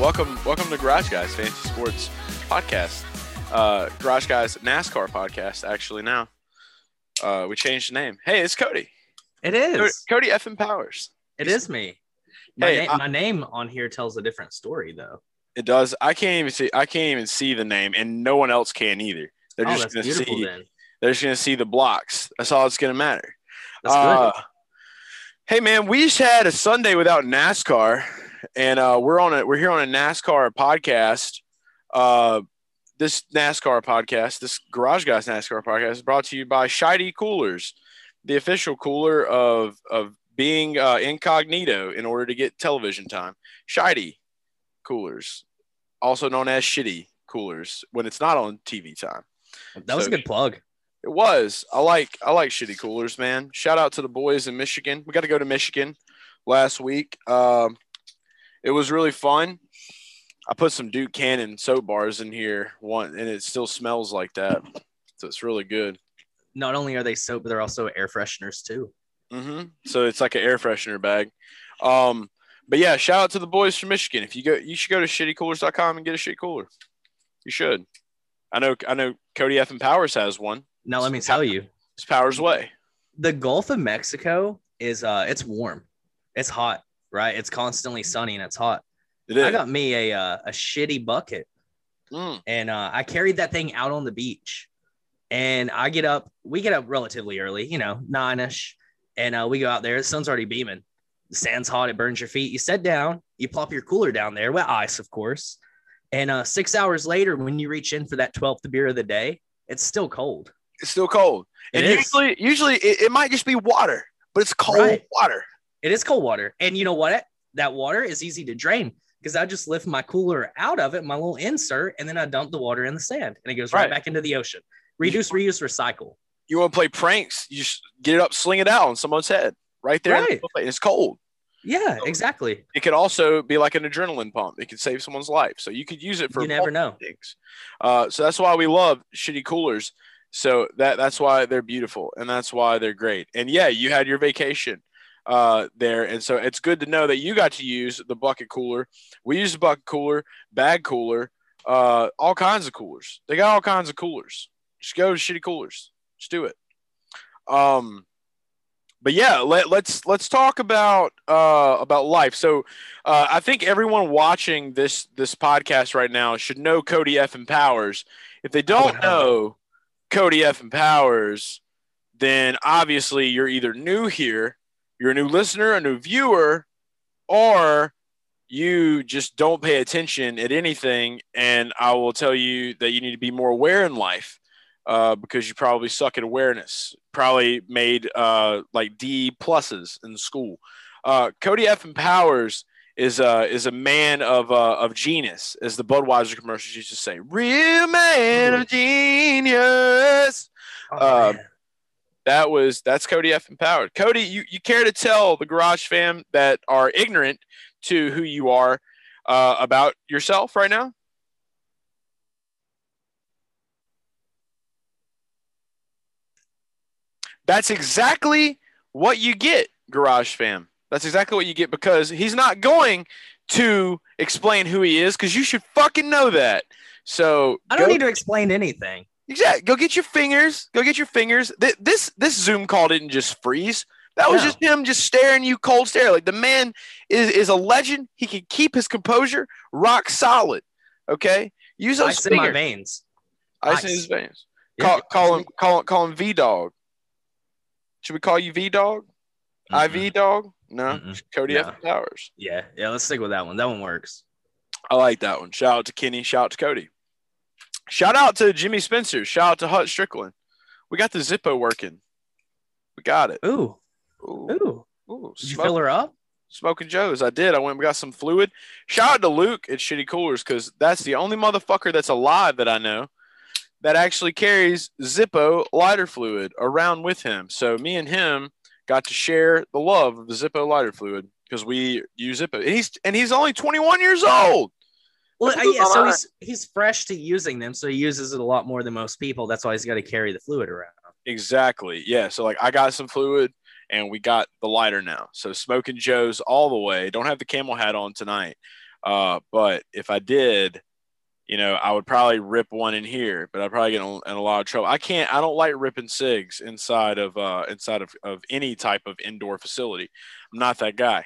Welcome welcome to Garage Guys Fantasy Sports Podcast. Uh Garage Guys NASCAR podcast actually now. Uh we changed the name. Hey, it's Cody. It is Cody. Cody effing Powers. It is me. My, Hey, na- I- my name on here tells a different story, though. It does. I can't even see I can't even see the name and no one else can either. They're oh, just gonna see Then they're just gonna see the blocks. That's all it's gonna matter. that's Uh, good. Hey man, we just had a Sunday without NASCAR, and uh, we're on a we're here on a NASCAR podcast. Uh, this NASCAR podcast, this Garage Guys NASCAR podcast, is brought to you by Shiny Coolers, the official cooler of of being uh, incognito in order to get television time. Shiny Coolers, also known as Shitty Coolers, when it's not on TV time. That was so- a good plug. It was. I like I like shitty coolers, man. Shout out to the boys in Michigan. We got to go to Michigan last week. Um, it was really fun. I put some Duke Cannon soap bars in here one, and it still smells like that. So it's really good. Not only are they soap, but they're also air fresheners too. Mm-hmm. So it's like an air freshener bag. Um, but yeah, shout out to the boys from Michigan. If you go, you should go to shittycoolers.com and get a shitty cooler. You should. I know. I know. Cody F and Powers has one. Now, let me tell you, It's Powers Way. the Gulf of Mexico is uh, it's warm, it's hot, right? It's constantly sunny and it's hot. It is. I got me a uh, a shitty bucket, Mm. and uh, I carried that thing out on the beach. And I get up, we get up relatively early, you know, nine ish, and uh, we go out there. The sun's already beaming. The sand's hot, it burns your feet. You sit down, you plop your cooler down there with ice, of course. And uh, six hours later, when you reach in for that 12th beer of the day, it's still cold. It's still cold. It and is. usually, usually it, it might just be water, but it's cold Right. water. It is cold water. And you know what? That water is easy to drain because I just lift my cooler out of it, my little insert, and then I dump the water in the sand and it goes right, Right. back into the ocean. Reduce, reuse, recycle. You want to play pranks? You just get it up, sling it out on someone's head, right there. the Right. It's cold. Yeah, exactly. It could also be like an adrenaline pump. It could save someone's life. So you could use it for You never know. things. Uh, so that's why we love shitty coolers. So that that's why they're beautiful and that's why they're great. And yeah, you had your vacation uh, there, and so it's good to know that you got to use the bucket cooler. We use the bucket cooler, bag cooler, uh, all kinds of coolers. They got all kinds of coolers. Just go to shitty coolers. Just do it. Um, but yeah, let, let's let's talk about uh, about life. So uh, I think everyone watching this this podcast right now should know Cody F and Powers. If they don't know Cody F and Powers, then obviously you're either new here, you're a new listener, a new viewer, or you just don't pay attention at anything. And I will tell you that you need to be more aware in life uh, because you probably suck at awareness. Probably made uh, like D pluses in school. Uh, Cody F and Powers is uh, is a man of uh, of genius, as the Budweiser commercials used to say. Real man of genius. Oh, Uh, man. That was that's Cody F empowered. Cody, you, you care to tell the Garage fam that are ignorant to who you are uh, about yourself right now? That's exactly what you get, Garage fam. That's exactly what you get because he's not going to explain who he is because you should fucking know that. So I don't go- need to explain anything. Exactly. Go get your fingers. Go get your fingers. Th- This this Zoom call didn't just freeze. That was No. just him just staring you cold stare. Like the man is is a legend. He can keep his composure rock solid. Okay. Use those Ice in my veins. Ice in Ice. his veins. Yeah. Call, call him call call him V Dog. Should we call you V Dog? Mm-mm. IV Dog? No. Mm-mm. Cody No. F. Powers. Yeah, yeah. Let's stick with that one. That one works. I like that one. Shout out to Kenny. Shout out to Cody. Shout out to Jimmy Spencer. Shout out to Hut Stricklin. We got the Zippo working. We got it. Ooh, Ooh, ooh. ooh, Did you fill her up? Smoking Joe's. I did. I went and got some fluid. Shout out to Luke at Shitty Coolers because that's the only motherfucker that's alive that I know that actually carries Zippo lighter fluid around with him. So me and him got to share the love of the Zippo lighter fluid because we use Zippo. And he's and he's only 21 years old. Well, yeah, so he's he's fresh to using them, so he uses it a lot more than most people. That's why he's got to carry the fluid around. Exactly. Yeah. So like I got some fluid and we got the lighter now. So smoking Joe's all the way. Don't have the camel hat on tonight. Uh, but if I did, you know, I would probably rip one in here, but I'd probably get in, in a lot of trouble. I can't. I don't like ripping cigs inside of uh, inside of, of any type of indoor facility. I'm not that guy,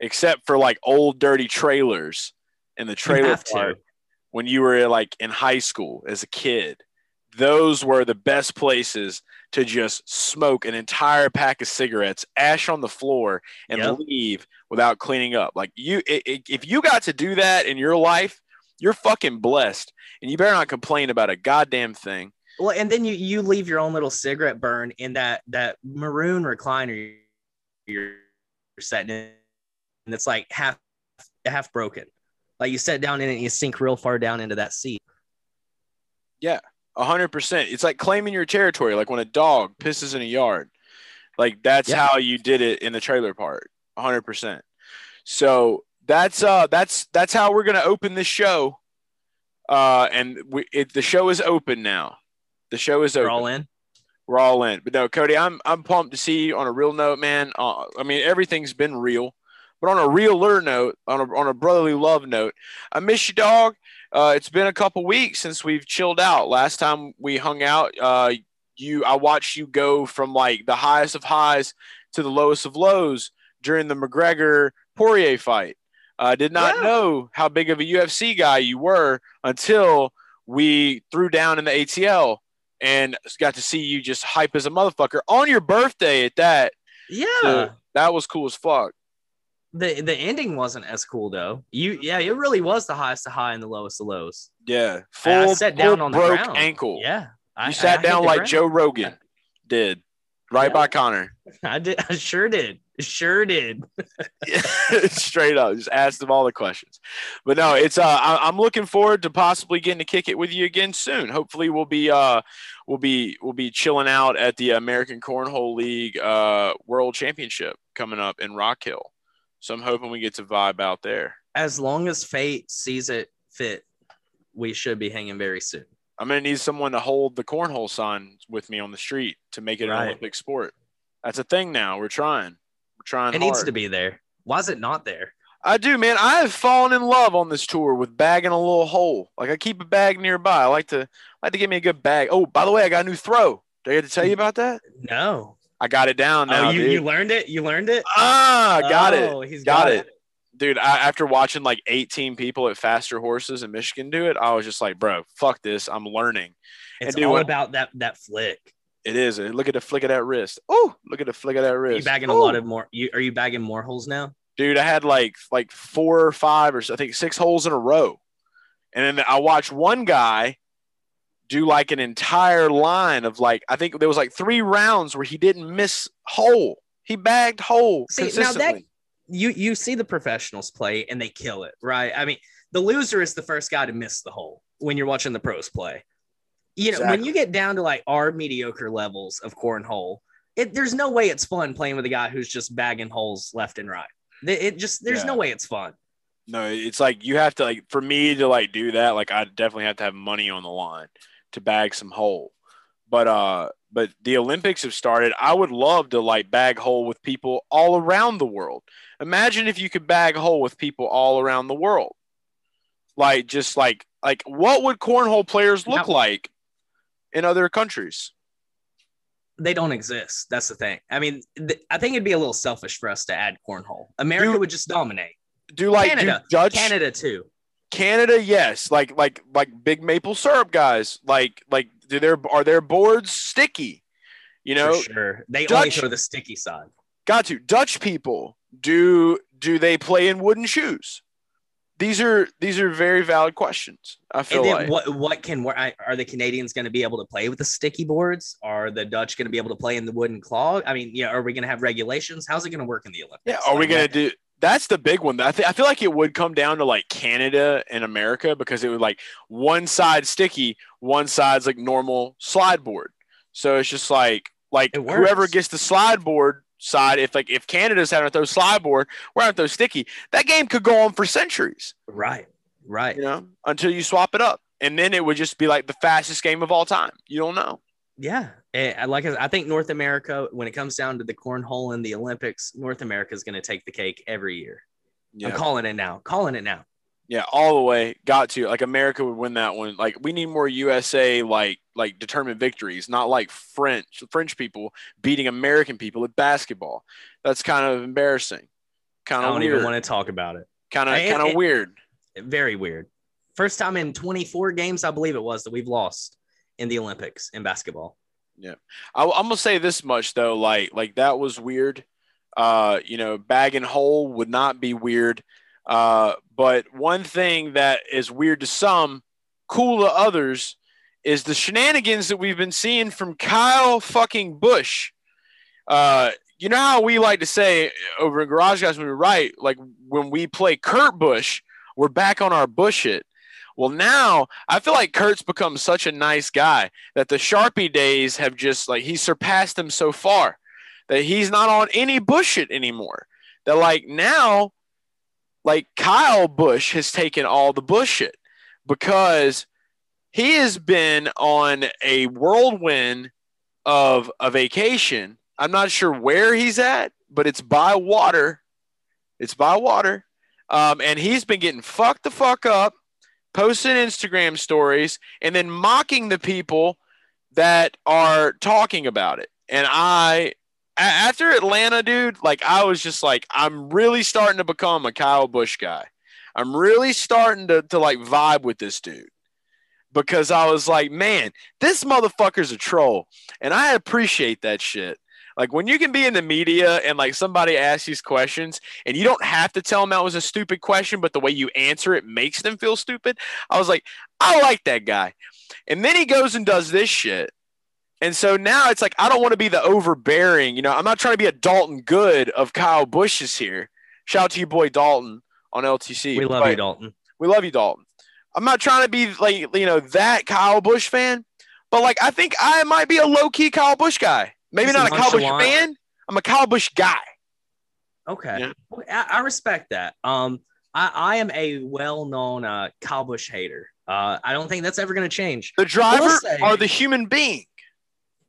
except for like old dirty trailers in the trailer park when you were like in high school as a kid. Those were the best places to just smoke an entire pack of cigarettes, ash on the floor, and yep. leave without cleaning up. Like you, if you got to do that in your life, you're fucking blessed, and you better not complain about a goddamn thing. Well, and then you you leave your own little cigarette burn in that that maroon recliner you're sitting in, and it's like half half broken. Like you sit down in it and you sink real far down into that seat. Yeah, hundred percent. It's like claiming your territory, like when a dog pisses in a yard. Like that's yeah. how you did it in the trailer park. hundred percent. So that's uh that's that's how we're gonna open this show. Uh, and we it, the show is open now. The show is open. We're all in. We're all in. But no, Cody, I'm I'm pumped to see you on a real note, man. Uh, I mean, everything's been real. But on a realer note, on a, on a brotherly love note, I miss you, dog. Uh, it's been a couple weeks since we've chilled out. Last time we hung out, uh, you I watched you go from like the highest of highs to the lowest of lows during the McGregor Poirier fight. I uh, did not yeah. know how big of a UFC guy you were until we threw down in the ATL and got to see you just hype as a motherfucker on your birthday at that. Yeah. So that was cool as fuck the the ending wasn't as cool though. You yeah, it really was the highest of high and the lowest of lows. Yeah, full I sat down on the broke ground. ankle. Yeah, I, you sat I, down like Joe Rogan did, right yeah. by Conor. I did. I sure did. Sure did. Straight up, just asked him all the questions. But no, it's uh, I, am looking forward to possibly getting to kick it with you again soon. Hopefully, we'll be uh, we'll be we'll be chilling out at the American Cornhole League uh World Championship coming up in Rock Hill. So I'm hoping we get to vibe out there. As long as fate sees it fit, we should be hanging very soon. I'm gonna need someone to hold the cornhole sign with me on the street to make it right. an Olympic sport. That's a thing now. We're trying. We're trying. It hard. needs to be there. Why is it not there? I do, man. I have fallen in love on this tour with bagging a little hole. Like I keep a bag nearby. I like to I like to get me a good bag. Oh, by the way, I got a new throw. Did I get to tell you about that? No. I got it down now. Oh, you, you learned it? You learned it? Ah, got oh, it. He's got, got it. it. Dude, I, after watching like 18 people at Faster Horses in Michigan do it, I was just like, bro, fuck this. I'm learning. It's and dude, all about that that flick. It is. Look at the flick of that wrist. Oh, look at the flick of that wrist. Are you bagging Ooh. a lot of more. You are you bagging more holes now? Dude, I had like like four or five or I think six holes in a row. And then I watched one guy do like an entire line of like I think there was like three rounds where he didn't miss hole. He bagged hole see, consistently. Now that, you you see the professionals play and they kill it, right? I mean, the loser is the first guy to miss the hole when you're watching the pros play. You know, exactly. when you get down to like our mediocre levels of cornhole, it there's no way it's fun playing with a guy who's just bagging holes left and right. It just there's yeah. no way it's fun. No, it's like you have to like for me to like do that, like I definitely have to have money on the line to bag some hole. But uh but the Olympics have started. I would love to like bag hole with people all around the world. Imagine if you could bag hole with people all around the world. Like just like like what would cornhole players look like in other countries? They don't exist. That's the thing. I mean, th- I think it'd be a little selfish for us to add cornhole. America do, would just dominate. Do like Canada, do Dutch Canada too. Canada, yes, like like like big maple syrup guys. Like like do their are their boards sticky? You know, For sure. They Dutch, only show the sticky side. Got to. Dutch people do do they play in wooden shoes? These are these are very valid questions. I feel and then like. what what can are the Canadians going to be able to play with the sticky boards? Are the Dutch going to be able to play in the wooden claw? I mean, yeah, are we going to have regulations? How's it going to work in the Olympics? Yeah, are we going to do that's the big one. I, th- I feel like it would come down to like Canada and America because it would like one side sticky, one side's like normal slide board. So it's just like like whoever gets the slide board side, if like if Canada's having to throw slide board, we're having to throw sticky. That game could go on for centuries, Right. Right. you know, until you swap it up, and then it would just be like the fastest game of all time. You don't know. Yeah, and uh, like I I think North America, when it comes down to the cornhole and the Olympics, North America is going to take the cake every year. Yeah. I'm calling it now. Calling it now. Yeah, all the way. Got to like America would win that one. Like we need more USA like like determined victories, not like French French people beating American people at basketball. That's kind of embarrassing. Kind of I don't weird. even want to talk about it. Kind of kind of weird. Very weird. First time in 24 games, I believe it was, that we've lost in the Olympics in basketball. I, I'm gonna say this much though, like like that was weird. Uh, you know, bag and hole would not be weird. Uh, but one thing that is weird to some, cool to others, is the shenanigans that we've been seeing from Kyle fucking Busch. Uh, you know how we like to say over in Garage Guys when we write, like when we play Kurt Busch, we're back on our Bush it. Well, now I feel like Kurt's become such a nice guy that the Sharpie days have just like he surpassed him so far that he's not on any Bush it anymore. That like now, like Kyle Busch has taken all the Bush it because he has been on a whirlwind of a vacation. I'm not sure where he's at, but it's by water. It's by water. Um, and he's been getting fucked the fuck up, posting Instagram stories, and then mocking the people that are talking about it. And I, after Atlanta, dude, like I was just like, I'm really starting to become a Kyle Busch guy. I'm really starting to, to like vibe with this dude because I was like, man, this motherfucker's a troll. And I appreciate that shit. Like when you can be in the media and like somebody asks these questions and you don't have to tell them that was a stupid question, but the way you answer it makes them feel stupid. I was like, I like that guy. And then he goes and does this shit. And so now it's like, I don't want to be the overbearing, you know, I'm not trying to be a Dalton Good of Kyle Busch's here. Shout out to you, boy Dalton on LTC. We love But- you, Dalton. we love you, Dalton. I'm not trying to be like you know that Kyle Busch fan, but like I think I might be a low key Kyle Busch guy. Maybe not a Kyle Busch nonchalant. fan. I'm a Kyle Busch guy. Okay. Yeah. I, I respect that. Um, I, I am a well-known uh, Kyle Busch hater. Uh, I don't think that's ever going to change. The driver say- or the human being.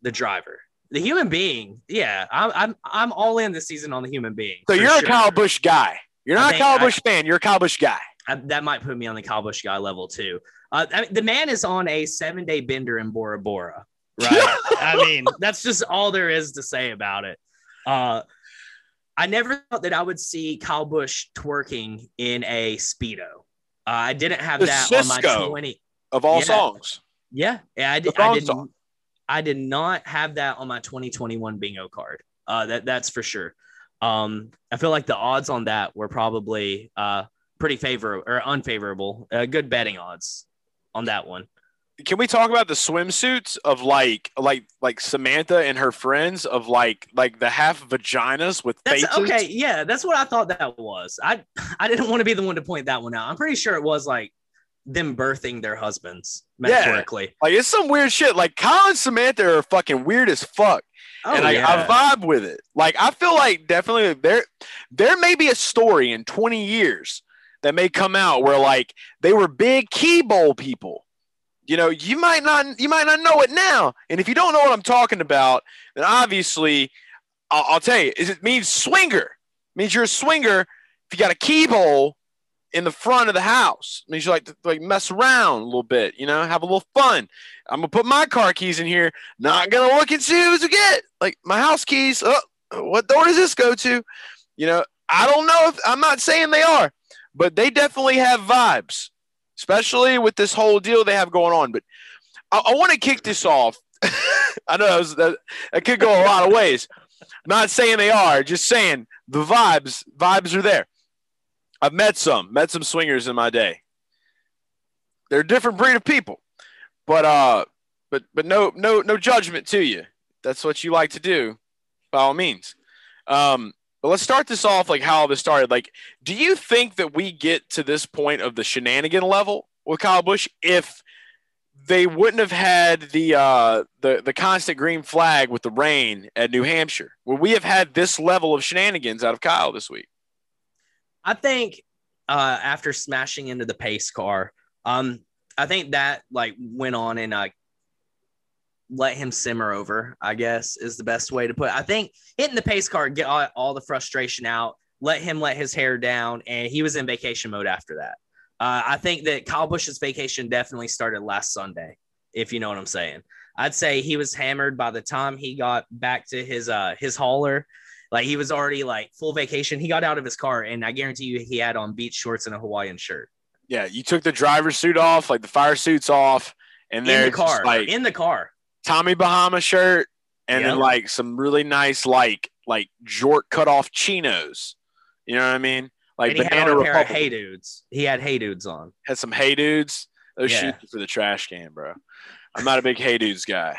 The driver, the human being, yeah, I'm I'm I'm all in this season on the human being. So you're sure. a Kyle Busch guy. You're not a think Kyle Busch fan. You're a Kyle Busch guy. I, that might put me on the Kyle Busch guy level too. Uh, I mean, the man is on a seven-day bender in Bora Bora. Right. I mean, that's just all there is to say about it. Uh, I never thought that I would see Kyle Busch twerking in a speedo. Uh, I didn't have The that on my Sisqó. twenty. Of all Yeah. songs. Yeah, yeah, I did. I thong did. song. I did not have that on my 2021 bingo card. Uh, that that's for sure. Um, I feel like the odds on that were probably uh pretty favorable or unfavorable. Uh, good betting odds on that one. Can we talk about the swimsuits of like like like Samantha and her friends of like like the half vaginas with That's faces? okay. Yeah, that's what I thought that was. I I didn't want to be the one to point that one out. I'm pretty sure it was like them birthing their husbands Yeah. metaphorically. Like it's some weird shit. Like Kyle and Samantha are fucking weird as fuck. Oh, and I, yeah. I vibe with it. Like I feel like definitely there there may be a story in 20 years that may come out where like they were big key bowl people. You know, you might not you might not know it now. And if you don't know what I'm talking about, then obviously I'll, I'll tell you, it means swinger. It means you're a swinger if you got a keyhole in the front of the house. It means you like to like mess around a little bit, you know, have a little fun. I'm gonna put my car keys in here not gonna look and see who's to get. Like my house keys. Oh, what door does this go to? You know, I don't know if I'm not saying they are, but they definitely have vibes, especially with this whole deal they have going on. But I, I want to kick this off. I know that, was, that, that could go a lot of ways. not saying they are, just saying the vibes. Vibes are there. I've met some, met some swingers in my day. They're a different breed of people, but uh, but but no no no judgment to you. That's what you like to do, by all means. Um, But let's start this off like how this started. Like, do you think that we get to this point of the shenanigan level with Kyle Busch if they wouldn't have had the uh, the the constant green flag with the rain at New Hampshire? Would we have had this level of shenanigans out of Kyle this week? I think uh, after smashing into the pace car, um, I think that like went on and uh, let him simmer over. I guess is the best way to put. it. I think hitting the pace car, get all, all the frustration out, let him let his hair down, and he was in vacation mode after that. Uh, I think that Kyle Busch's vacation definitely started last Sunday, if you know what I'm saying. I'd say he was hammered by the time he got back to his uh his hauler. Like he was already like full vacation. He got out of his car, and I guarantee you he had on beach shorts and a Hawaiian shirt Yeah, you took the driver's suit off, like the fire suit's off, and in the car. like in the car. Tommy Bahama shirt, and then like some really nice like like jort cut off chinos. You know what I mean? Like and he had Banana on a pair of Republic Hey Dudes. He had Hey Dudes on. had some Hey Dudes. Those Yeah. shoes for the trash can, bro. I'm not a big Hey Dudes guy.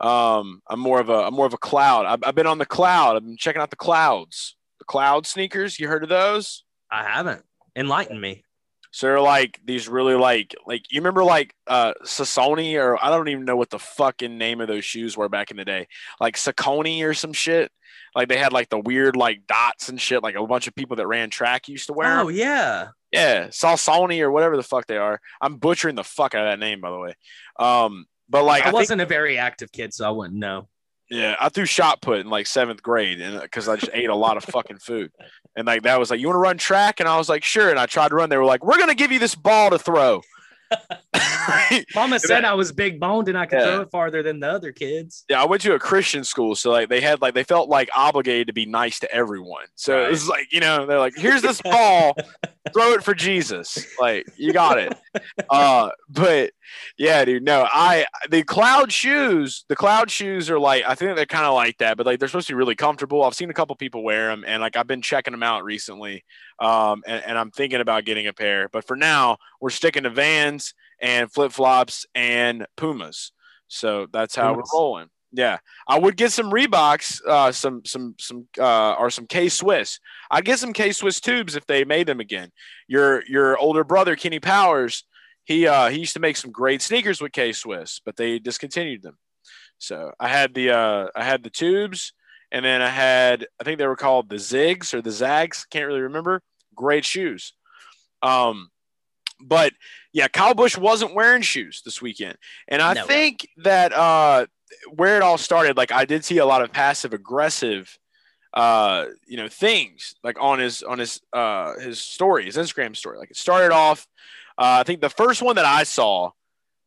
Um, I'm more of a I'm more of a cloud. I've, I've been on the cloud. I've been checking out the clouds. The cloud sneakers. You heard of those? I haven't. Enlighten me. So they're like these really like like you remember like uh Sasoni or I don't even know what the fucking name of those shoes were back in the day. Like Saucony or some shit. Like they had like the weird like dots and shit. Like a bunch of people that ran track used to wear. Oh yeah. Yeah, Salsoni or whatever the fuck they are. I'm butchering the fuck out of that name, by the way. Um, but like I, I, wasn't a very active kid, so I wouldn't know. Yeah, I threw shot put in like seventh grade, and uh, because I just ate a lot of fucking food, and like that was like, you want to run track, and I was like, sure, and I tried to run. They were like, we're gonna give you this ball to throw. Mama said I was big boned and I could Yeah. throw it farther than the other kids. yeah, I went to a Christian school, so like they had like they felt like obligated to be nice to everyone. So it was like you know they're like, here's this ball, throw it for Jesus, like you got it. uh, but yeah, dude, no, I the cloud shoes, the cloud shoes are like I think they're kind of like that, but like they're supposed to be really comfortable. I've seen a couple people wear them, and like I've been checking them out recently, um, and, and I'm thinking about getting a pair. But for now, we're sticking to Vans and flip flops and Pumas. So that's how Pumas. we're rolling. Yeah, I would get some Reeboks, uh, some some some uh, or some K Swiss. I'd get some K Swiss tubes if they made them again. Your your older brother Kenny Powers, he uh, he used to make some great sneakers with K Swiss, but they discontinued them. So I had the uh, I had the tubes, and then I had I think they were called the Zigs or the Zags. Can't really remember. Great shoes. Um, but yeah, Kyle Busch wasn't wearing shoes this weekend, and I No. think that uh, where it all started, like I did see a lot of passive aggressive, uh, you know, things like on his on his uh his story, his Instagram story. Like it started off, uh, I think the first one that I saw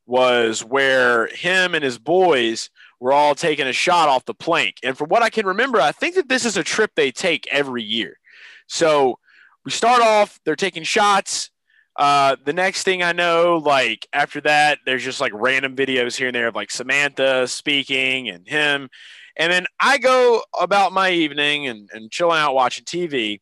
was where him and his boys were all taking a shot off the plank. And from what I can remember, I think that this is a trip they take every year. So we start off, they're taking shots. Uh, the next thing I know, like after that, there's just like random videos here and there of like Samantha speaking and him. And then I go about my evening and, and chilling out watching TV.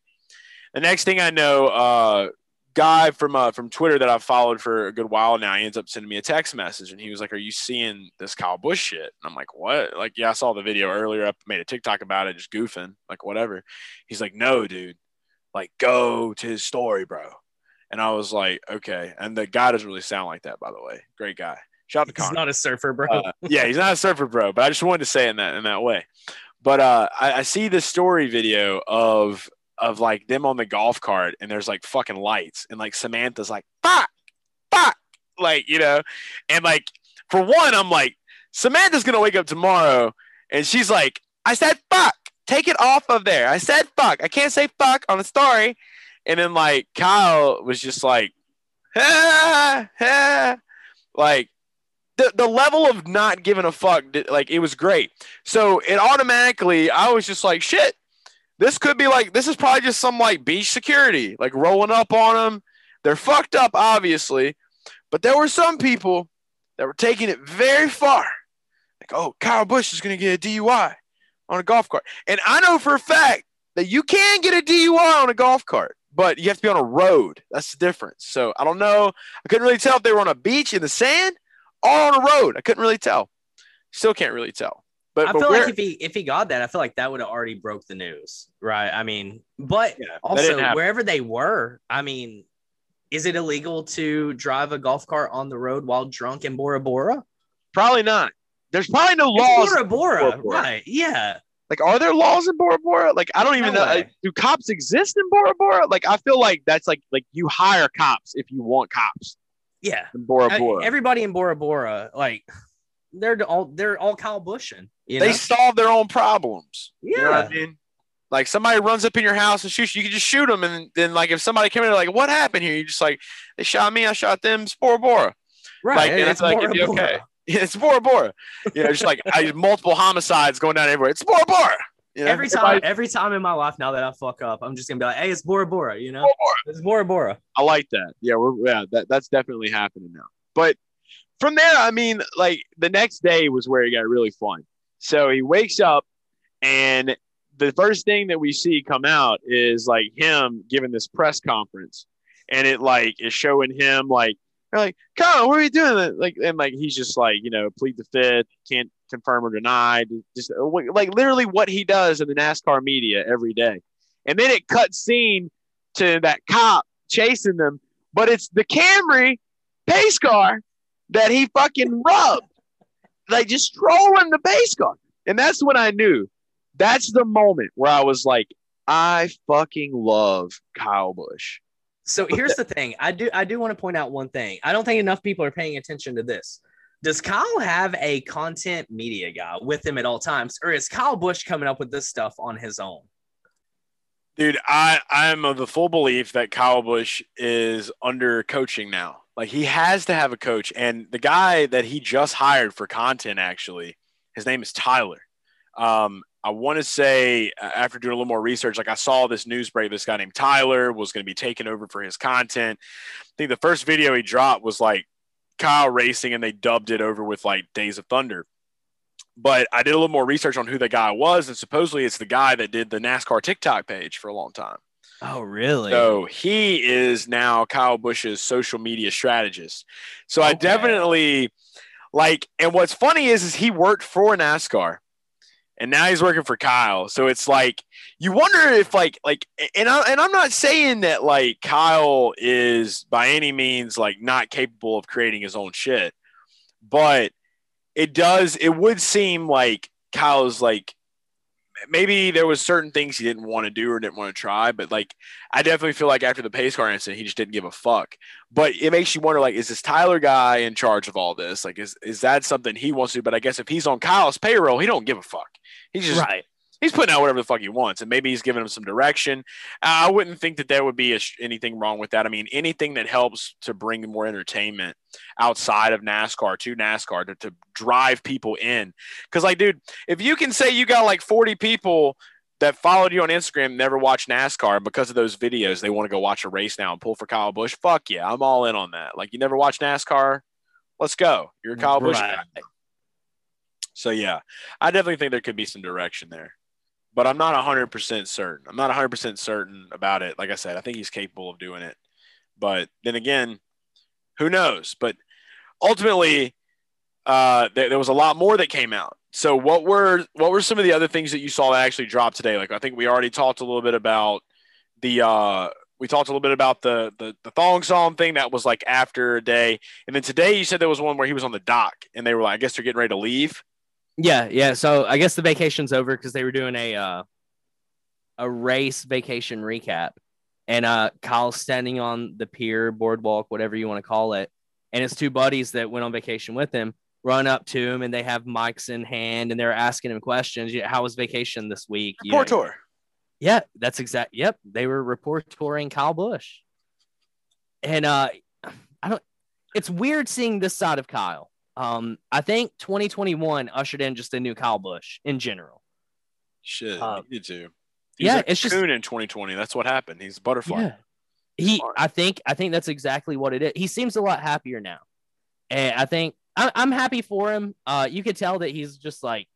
The next thing I know, uh, guy from uh, from Twitter that I've followed for a good while now, he ends up sending me a text message and he was like, Are you seeing this Kyle Busch shit? And I'm like, What? Like, yeah, I saw the video earlier. I made a TikTok about it, just goofing, like whatever. He's like, No, dude. Like, go to his story, bro. And I was like, okay. And the guy doesn't really sound like that, by the way. Great guy. Shout out to He's not a surfer, bro. Uh, yeah, he's not a surfer bro, but I just wanted to say it in that in that way. But uh, I, I see this story video of of like them on the golf cart, and there's like fucking lights, and like Samantha's like fuck, fuck, like you know, and like for one, I'm like Samantha's gonna wake up tomorrow, and she's like, I said fuck, take it off of there. I said fuck, I can't say fuck on a story, and then like Kyle was just like, ah, ah, like the, the level of not giving a fuck like it was great. So it automatically i was just like shit this could be like this is probably just some like beach security like rolling up on them they're fucked up obviously but there were some people that were taking it very far. Like oh kyle busch is going to get a dui on a golf cart. And i know for a fact that you can get a dui on a golf cart but you have to be on a road that's the difference so i don't know i couldn't really tell if they were on a beach in the sand or on a road. I couldn't really tell. Still can't really tell. But, I but feel like if he if he got that, I feel like that would have already broke the news, right? I mean, but Yeah, also wherever they were, I mean, is it illegal to drive a golf cart on the road while drunk in Bora Bora? Probably not. There's probably no laws. Bora Bora, Bora Bora. right? Yeah. Like, are there laws in Bora Bora? Like, I don't even No know. Like, do cops exist in Bora Bora? Like, I feel like that's like like you hire cops if you want cops Yeah. in Bora I- Bora. everybody in Bora Bora, like they're all they're all Kyle Bushing. You know? they solve their own problems. You know I mean? Like somebody runs up in your house and shoots you, you can just shoot them. And then, like, if somebody came in, they're like, what happened here? You just like, they shot me, I shot them, it's Bora Bora. right. like, and it's it's like, Bora it'd be Bora. okay. It's Bora Bora. You know, just like I, multiple homicides going down everywhere. It's Bora Bora. You know? Every time, Everybody- every time in my life now that I fuck up, I'm just gonna be like, "Hey, it's Bora Bora," you know? Bora Bora. It's Bora Bora. I like that. Yeah, we're yeah, that, that's definitely happening now. But from there, I mean, like the next day was where it got really fun. So he wakes up and the first thing that we see come out is like him giving this press conference. And it like is showing him like they're like, Kyle, what are you doing? Like and like he's just like, you know, plead the fifth, can't confirm or deny. Just uh, like literally what he does in the NASCAR media every day. And then it cuts scene to that cop chasing them, but it's the Camry pace car that he fucking rubbed, like just trolling the pace car. And that's when I knew that's the moment where I was like, I fucking love Kyle Busch. So here's the thing. I do I do want to point out one thing. I don't think enough people are paying attention to this. Does Kyle have a content media guy with him at all times, or is Kyle Busch coming up with this stuff on his own? Dude, I I'm of the full belief that Kyle Busch is under coaching now. Like he has to have a coach, and the guy that he just hired for content, actually, his name is Tyler. Um, I want to say uh, after doing a little more research, like I saw this news break, this guy named Tyler was going to be taking over for his content. I think the first video he dropped was like Kyle racing, and they dubbed it over with like Days of Thunder. But I did a little more research on who the guy was, and supposedly it's the guy that did the NASCAR TikTok page for a long time. Oh, really? So he is now Kyle Busch's social media strategist. So I definitely like, and what's funny is, is he worked for NASCAR, and now he's working for Kyle. So it's like you wonder if like like, and I and I'm not saying that like Kyle is by any means like not capable of creating his own shit, but it does. It would seem like Kyle's like maybe there was certain things he didn't want to do or didn't want to try, but like I definitely feel like after the pace car incident, he just didn't give a fuck. But it makes you wonder, like, is this Tyler guy in charge of all this? Like, is is that something he wants to do? But I guess if he's on Kyle's payroll, he don't give a fuck. He's just right. he's putting out whatever the fuck he wants, and maybe he's giving him some direction. I wouldn't think that there would be a, anything wrong with that. I mean, anything that helps to bring more entertainment outside of NASCAR to NASCAR to, to drive people in. Because, like, dude, if you can say you got like 40 people that followed you on Instagram, never watched NASCAR, because of those videos, they want to go watch a race now and pull for Kyle Busch. Fuck yeah, I'm all in on that. Like, you never watched NASCAR? Let's go. You're a Kyle Busch guy. So yeah, I definitely think there could be some direction there, but I'm not 100% certain. I'm not 100% certain about it. Like I said, I think he's capable of doing it, but then again, who knows? But ultimately, uh, there, there was a lot more that came out. So what were what were some of the other things that you saw that actually dropped today? Like I think we already talked a little bit about the uh, we talked a little bit about the the the thong song thing that was like after a day, and then today you said there was one where he was on the dock and they were like, I guess they're getting ready to leave. Yeah, yeah. So I guess the vacation's over because they were doing a uh, a race vacation recap, and uh, Kyle's standing on the pier, boardwalk, whatever you want to call it, and his two buddies that went on vacation with him run up to him, and they have mics in hand, and they're asking him questions. Yeah, How was vacation this week? You know, Report tour. yeah, that's exact. Yep, they were report touring Kyle Busch, and uh, I don't. It's weird seeing this side of Kyle. Um, I think 2021 ushered in just a new Kyle Busch in general. Shit, Uh, he too. He yeah, a it's just- in 2020. That's what happened. He's a butterfly. Yeah, he. Smart. I think. I think that's exactly what it is. He seems a lot happier now, and I think I, I'm happy for him. Uh, you could tell that he's just like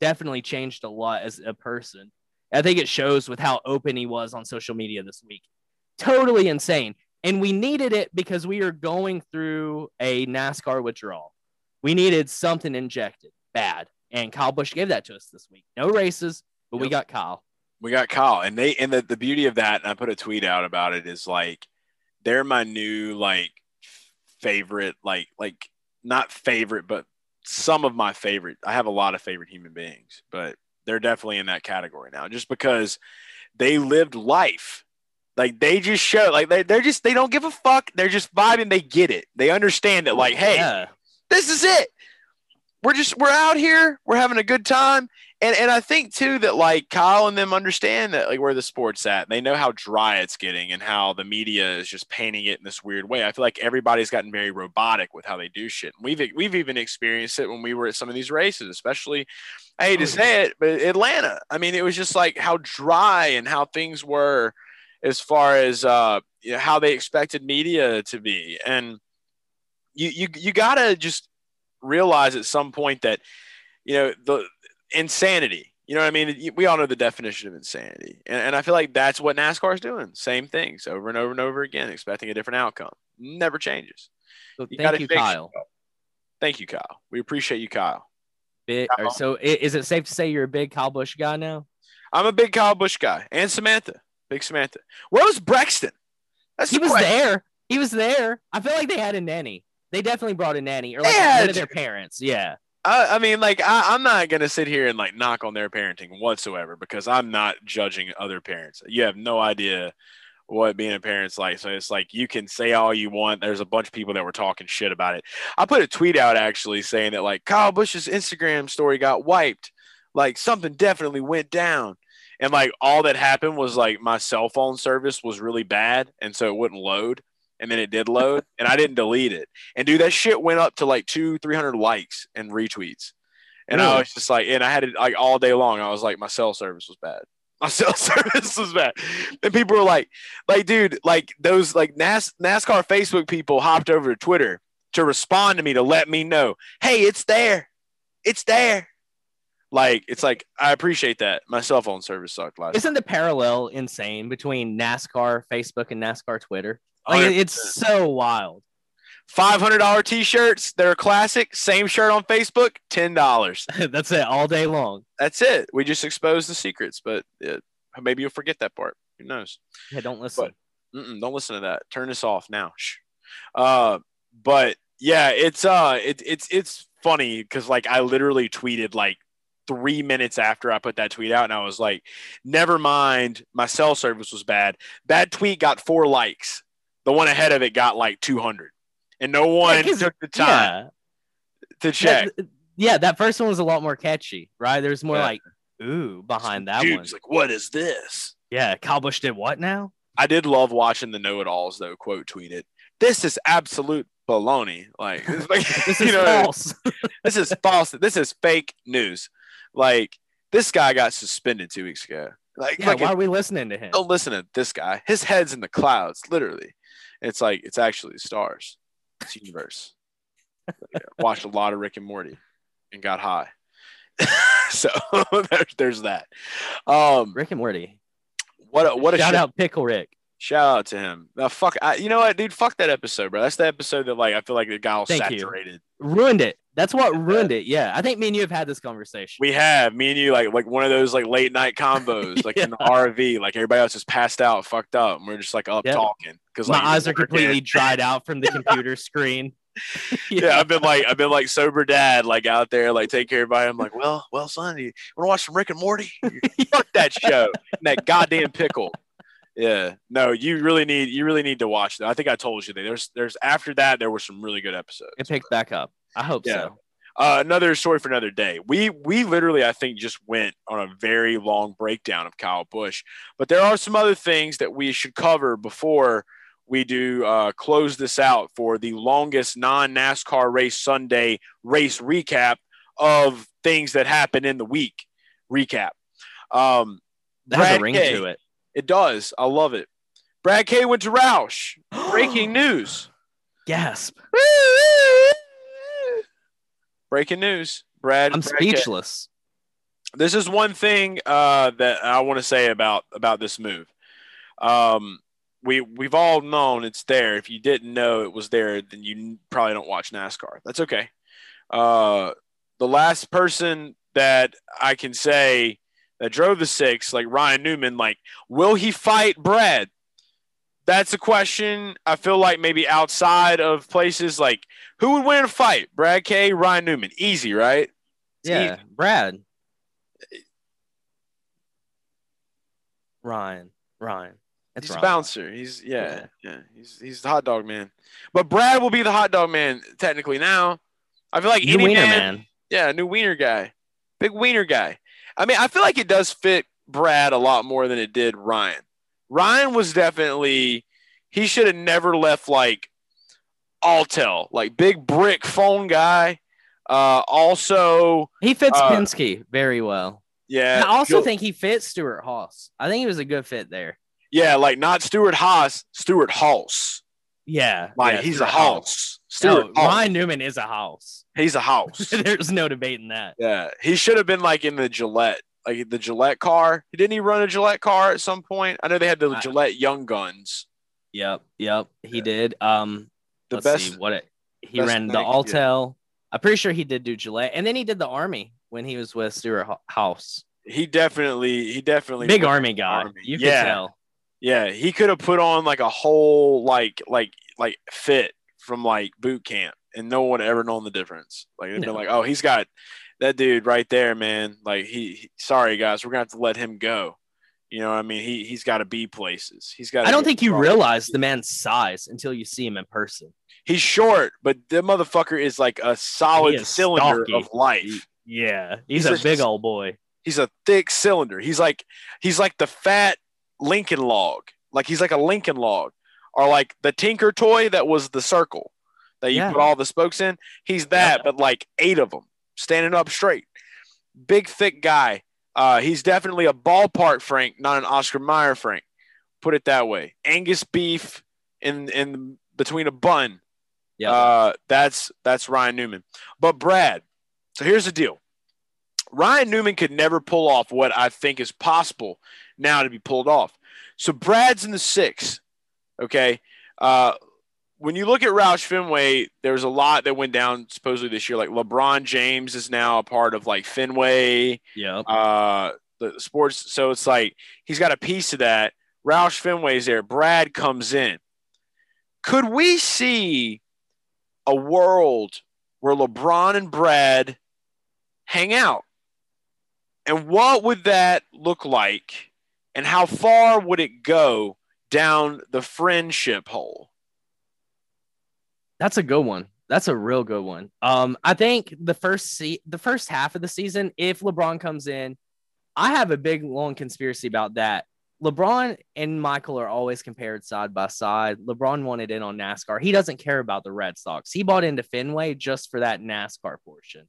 definitely changed a lot as a person. I think it shows with how open he was on social media this week. Totally insane. And we needed it because we are going through a NASCAR withdrawal. We needed something injected bad. and Kyle Busch gave that to us this week. No races, but we got Kyle. We got Kyle, and they and the, the beauty of that, and I put a tweet out about it, is like they're my new like favorite, like like not favorite, but some of my favorite. I have a lot of favorite human beings, but they're definitely in that category now, just because they lived life. Like they just show, like they, they're just they don't give a fuck. They're just vibing. They get it. They understand it. like, hey, Yeah. This is it. We're just we're out here. We're having a good time. And and I think too that like Kyle and them understand that like where the sport's at. They know how dry it's getting and how the media is just painting it in this weird way. I feel like everybody's gotten very robotic with how they do shit. We've we've even experienced it when we were at some of these races, especially I hate to say it, but Atlanta. I mean, it was just like how dry and how things were as far as uh you know, how they expected media to be. And you you you gotta just realize at some point that you know the insanity you know what i mean we all know the definition of insanity and, and i feel like that's what nascar is doing same things over and over and over again expecting a different outcome never changes So You thank you, Kyle. thank you kyle we appreciate you kyle Big, Kyle. so is it safe to say you're a big Kyle Busch guy now? i'm a big kyle busch guy and samantha big samantha where was brexton that's He was question. there. He was there. I feel like they had a nanny. They definitely brought a nanny or like one of their parents. Yeah. I, I mean, like, I, I'm not gonna sit here and like knock on their parenting whatsoever because I'm not judging other parents. You have no idea what being a parent's like. So it's like you can say all you want. There's a bunch of people that were talking shit about it. I put a tweet out actually saying that like Kyle Busch's Instagram story got wiped. Like something definitely went down. And like all that happened was like my cell phone service was really bad, and so it wouldn't load. And then it did load, and I didn't delete it. And dude, that shit went up to like two, three hundred likes and retweets. And I was just like, and I had it like all day long. I was like, my cell service was bad. My cell service was bad. And people were like, like, dude, like those like NAS- NASCAR Facebook people hopped over to Twitter to respond to me to let me know, hey, it's there. It's there. Like, it's like, I appreciate that. My cell phone service sucked last Isn't the parallel insane between NASCAR Facebook and NASCAR Twitter? Like it's so wild. $500 t-shirts. They're a classic. Same shirt on Facebook, $10. That's it all day long. That's it. We just exposed the secrets, but it, maybe you'll forget that part. Who knows? Yeah, don't listen. Mm-mm, don't listen to that. Turn this off now. Uh, but yeah, it's uh, it, it's it's funny because like I literally tweeted like three minutes after I put that tweet out, and I was like, "Never mind, my cell service was bad." That tweet got four likes. The one ahead of it got like two hundred, and no one 'cause- took the time to check. That- yeah, that first one was a lot more catchy, right? There's more Yeah. like ooh behind that Dude's one. like, "What is this?" Yeah, Kyle Busch did what now? I did love watching the know-it-alls though. Quote tweeted, "This is absolute baloney." Like, like This is know, false. this is false. This is fake news. Like this guy got suspended two weeks ago. Like, yeah, fucking- why are we listening to him? don't listen to this guy. His head's in the clouds, literally. It's like it's actually the stars. It's universe. Yeah, watched a lot of Rick and Morty and got high. so there's, there's that. Um, Rick and Morty. what a, what a Shout out Pickle Rick. Shout out to him. Now, fuck, I, you know what, dude? Fuck that episode, bro. That's the episode that like I feel like the guy was Thank you. saturated. Ruined it. That's what ruined it. Yeah, I think me and you have had this conversation. We have me and you like like one of those like late night combos, like in the RV, like everybody else is passed out, fucked up, and we're just like up Yep. talking because My like eyes are completely dried out from the computer screen. Yeah, I've been like I've been like sober dad, like out there, like take care of everybody. I'm like, well, well, son, you want to watch some Rick and Morty? Fuck that show, and that goddamn pickle. Yeah, no, you really need you really need to watch that. I think I told you that. There's there's after that there were some really good episodes. It picked back up. I hope Yeah. so. Uh, another story for another day. We we literally I think just went on a very long breakdown of Kyle Busch, but there are some other things that we should cover before we do uh, close this out for the longest non NASCAR race Sunday race recap of things that happened in the week. Recap. Um, That has a ring to it. It does. I love it. Brad K went to Roush. Breaking news. Gasp. Breaking news. Brad. I'm Brad K. speechless. this is one thing uh, that I want to say about about this move. Um, we we've all known it's there. If you didn't know it was there, then you probably don't watch NASCAR. That's okay. Uh, the last person that I can say that drove the six, like Ryan Newman, like, will he fight Brad? That's a question I feel like maybe outside of places like who would win a fight? Brad K, Ryan Newman. Easy, right? It's Yeah, easy. Brad. Ryan. Ryan. He's a bouncer. He's yeah, yeah. He's he's the hot dog man. But Brad will be the hot dog man technically now. I feel like New any wiener man, man. yeah, new wiener guy, big wiener guy. I mean, I feel like it does fit Brad a lot more than it did Ryan. Ryan was definitely he should have never left like Alltel, like big brick phone guy. Uh, also, He fits Uh, Penske very well. yeah, I also think he fits Stewart-Haas. I think he was a good fit there. yeah, like not Stewart-Haas, Stuart Halls. Yeah. Like yeah, he's a Stuart Halls. No, Stuart Halls. Ryan Newman is a house. He's a house. There's no debating that. Yeah, he should have been like in the Gillette, like the Gillette car. Didn't he run a Gillette car at some point? I know they had the I- Gillette Young Guns. Yep, yep, he did. Um, The let's best. see what it. He ran the yeah. Alltel. I'm pretty sure he did do Gillette, and then he did the Army when he was with Stuart House. He definitely, he definitely Big Army guy. Army. You Yeah. could tell. Yeah, he could have put on like a whole like like like fit from like boot camp, and no one ever known the difference. Like they'd No. been like, oh, he's got that dude right there, man. Like he, he- sorry guys, we're gonna have to let him go. You know, what I mean, he he's got to be places. He's got. I don't think you realize the man's size until you see him in person. he's short, but the motherfucker is like a solid cylinder stocky. of life. Yeah, he's, He's a a- big old boy. He's a thick cylinder. He's like he's like the fat Lincoln log. Like he's like a Lincoln log, or like the Tinker toy that was the circle that you Yeah. put all the spokes in. He's that, but like eight of them standing up straight. Big thick guy. Uh, he's definitely a ballpark Frank, not an Oscar Mayer Frank. Put it that way. Angus beef in in between a bun. Yeah, Uh, that's that's Ryan Newman. But Brad, so here's the deal. Ryan Newman could never pull off what I think is possible now to be pulled off. So Brad's in the six. Okay. Uh, when you look at Roush Fenway, there's a lot that went down supposedly this year. Like LeBron James is now a part of like Fenway. Yeah. uh the sports so it's like he's got a piece of that. Roush fenway's there. Brad comes in. Could we see a world where lebron and brad hang out? And what would that look like? And how far would it go down the friendship hole That's a good one. That's a real good one. Um, I think the first se- the first half of the season, if LeBron comes in, I have a big long conspiracy about that. LeBron and Michael are always compared side by side. LeBron wanted in on NASCAR. He doesn't care about the Red Sox. He bought into Fenway just for that NASCAR portion.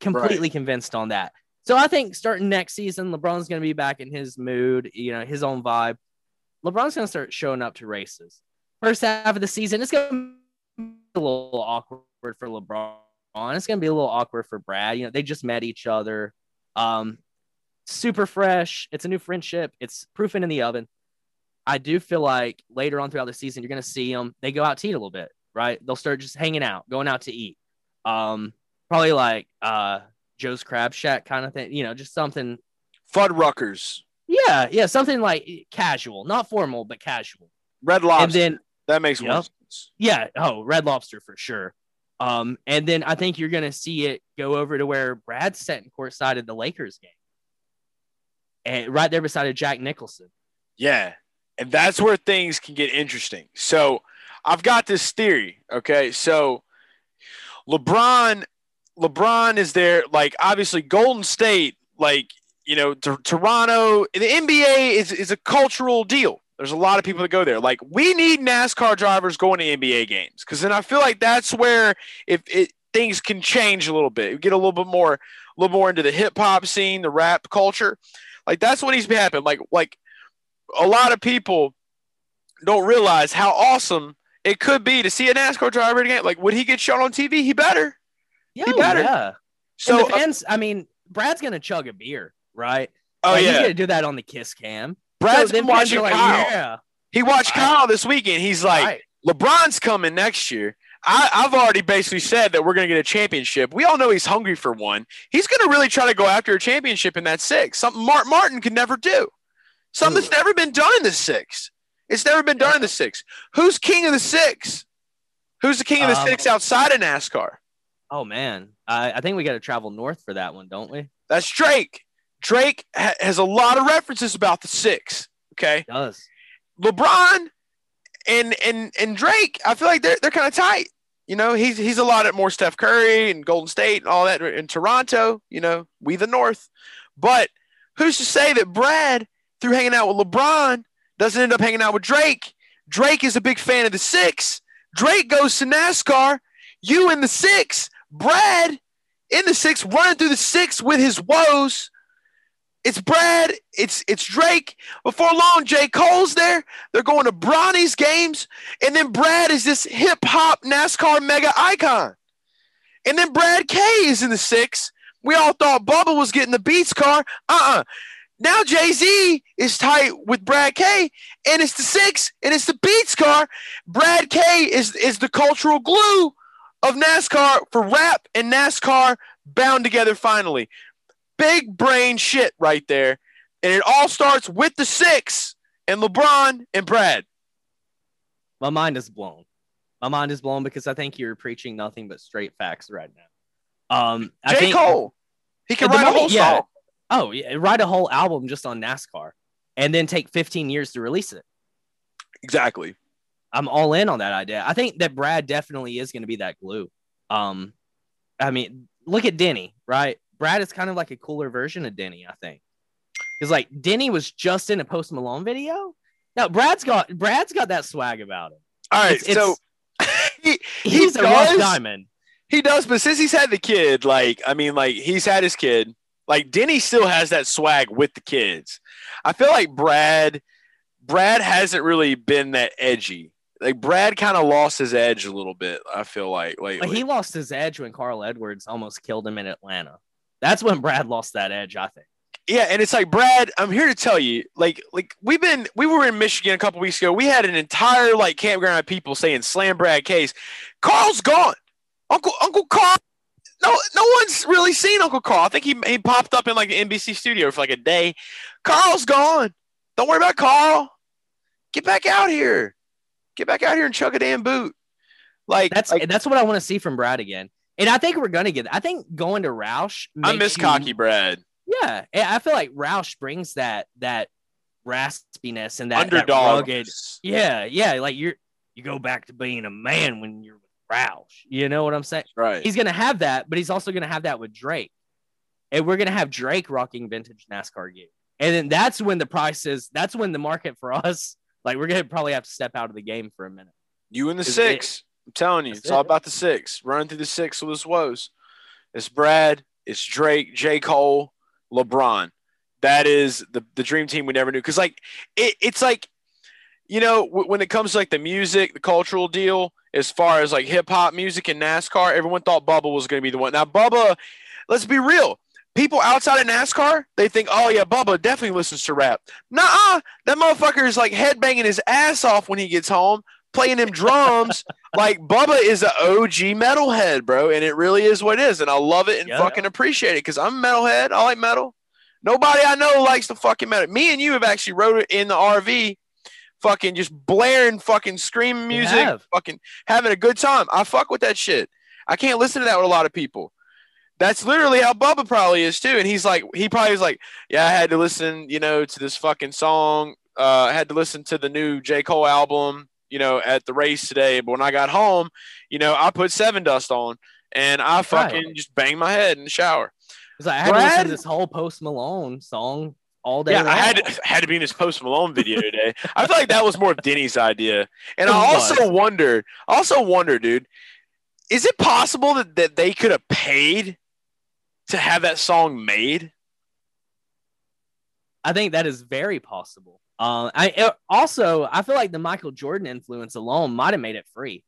Completely convinced on that. So I think starting next season, LeBron's going to be back in his mood, you know, his own vibe. LeBron's going to start showing up to races. First half of the season, it's going to a little awkward for LeBron. It's going to be a little awkward for Brad. You know, they just met each other. Um, super fresh. It's a new friendship. It's proofing in the oven. I do feel like later on throughout the season, you're going to see them. They go out to eat a little bit, right? They'll start just hanging out, going out to eat. Um, probably like uh, Joe's Crab Shack kind of thing. You know, just something. fuddruckers Yeah, yeah, something like casual, not formal, but casual. red lobster And then that makes more Yep. sense Yeah. Oh, Red Lobster for sure. Um, and then I think you're gonna see it go over to where Brad's sitting courtside at the Lakers game, and right there beside of Jack Nicholson. Yeah. And that's where things can get interesting. So I've got this theory. Okay. So LeBron, LeBron is there. Like obviously Golden State, like, you know, T- Toronto, the NBA is, is a cultural deal. There's a lot of people that go there. Like we need NASCAR drivers going to NBA games. Cause then I feel like that's where if it things can change a little bit, we get a little bit more, a little more into the hip hop scene, the rap culture. Like that's what needs to happen. Like, like a lot of people don't realize how awesome it could be to see a NASCAR driver again. Like, would he get shown on TV? He better. Yeah, He better. yeah. So, So the uh, fans, I mean, Brad's gonna chug a beer, right? oh Like, he's gonna do that on the Kiss Cam. Brad's so been watching like, Kyle. Yeah, He watched Right. Kyle this weekend. He's like, right. LeBron's coming next year. I, I've already basically said that we're going to get a championship. We all know he's hungry for one. He's going to really try to go after a championship in that six. Something Mark Martin could never do. Something that's never been done in the six. It's never been done in the six. Who's king of the six? Who's the king of the Um, six outside of NASCAR? Oh man, I, I think we got to travel north for that one, don't we? That's Drake. Drake ha- has a lot of references about the six. Okay. It does. LeBron and and and Drake, I feel like they're they're kind of tight. You know, he's he's a lot at more Steph Curry and Golden State and all that in Toronto. You know, we the North. But who's to say that Brad, through hanging out with LeBron, doesn't end up hanging out with Drake? Drake is a big fan of the six. Drake goes to NASCAR. You in the six. Brad in the six, running through the six with his woes. It's Brad. It's it's Drake. Before long, J. Cole's there. They're going to Bronny's games, and then Brad is this hip hop NASCAR mega icon. And then Brad K is in the six. We all thought Bubba was getting the Beats car. Uh-uh. Now Jay Z is tight with Brad K, and it's the six, and it's the Beats car. Brad K is is the cultural glue of NASCAR for rap and NASCAR bound together finally. Big brain shit right there. And it all starts with the six and LeBron and Brad. My mind is blown. My mind is blown because I think you're preaching nothing but straight facts right now. Um, I J. think, Cole. He can write a whole yeah. song. Oh, yeah, write a whole album just on NASCAR, and then take 15 years to release it. Exactly. I'm all in on that idea. I think that Brad definitely is going to be that glue. Um, I mean, look at Denny, right? Brad is kind of like a cooler version of Denny, I think. Because like Denny was just in a Post Malone video. Now Brad's got Brad's got that swag about him. All right. It's- so he, he He's a rough diamond. he does, but since he's had the kid, like, I mean, like, he's had his kid. Like, Denny still has that swag with the kids. I feel like Brad, Brad hasn't really been that edgy. Like, Brad kind of lost his edge a little bit, I feel. Like, Like, he lost his edge when Carl Edwards almost killed him in Atlanta. That's when Brad lost that edge, I think. Yeah, and it's like Brad, I'm here to tell you, like, like we've been, we were in Michigan a couple weeks ago. We had an entire like campground of people saying "Slam Brad Case." Carl's gone. Uncle Uncle Carl. No, no one's really seen Uncle Carl. I think he he popped up in like the NBC studio for like a day. Carl's gone. Don't worry about Carl. Get back out here. Get back out here and chug a damn boot. Like That's like, that's what I want to see from Brad again. And I think we're gonna get. I think going to Roush. I miss you- cocky Brad. Yeah, I feel like Roush brings that that raspiness and that, that Underdog. rugged. Yeah, yeah, like you're you go back to being a man when you're with Roush. You know what I'm saying? Right. He's gonna have that, but he's also gonna have that with Drake, and we're gonna have Drake rocking vintage NASCAR gear, and then that's when the prices. That's when the market for us. Like we're gonna probably have to step out of the game for a minute. You and the six. I'm telling you, That's it's all about the six. Running through the six with his woes. It's Brad, it's Drake, J. Cole, LeBron. That is the, the dream team we never knew. Cause like it, it's like, you know, w- when it comes to like the music, the cultural deal, as far as like hip hop music and NASCAR, everyone thought Bubba was going to be the one. Now, Bubba, let's be real. People outside of NASCAR, they think, oh yeah, Bubba definitely listens to rap. Nah, uh. that motherfucker is like headbanging his ass off when he gets home, playing them drums. like Bubba is an OG metalhead, bro, and it really is what it is, and I love it and Yeah. fucking appreciate it because I'm a metalhead. I like metal. Nobody I know likes the fucking metal. Me and you have actually wrote it in the RV, fucking just blaring, fucking screaming music, fucking having a good time. I fuck with that shit. I can't listen to that with a lot of people. That's literally how Bubba probably is too. And he's like, he probably was like, yeah, I had to listen, you know, to this fucking song. Uh, I had to listen to the new J. Cole album, you know, at the race today. But when I got home, you know, I put Sevendust on and I fucking just banged my head in the shower. It's like I had to listen to this whole Post Malone song all day. Yeah, I had to, had to be in this Post Malone video today. I feel like that was more of Denny's idea. And It I was. also wonder, also wonder, dude, is it possible that, that they could have paid to have that song made? I think that is very possible. Uh, I it- also I feel like the Michael Jordan influence alone might have made it free.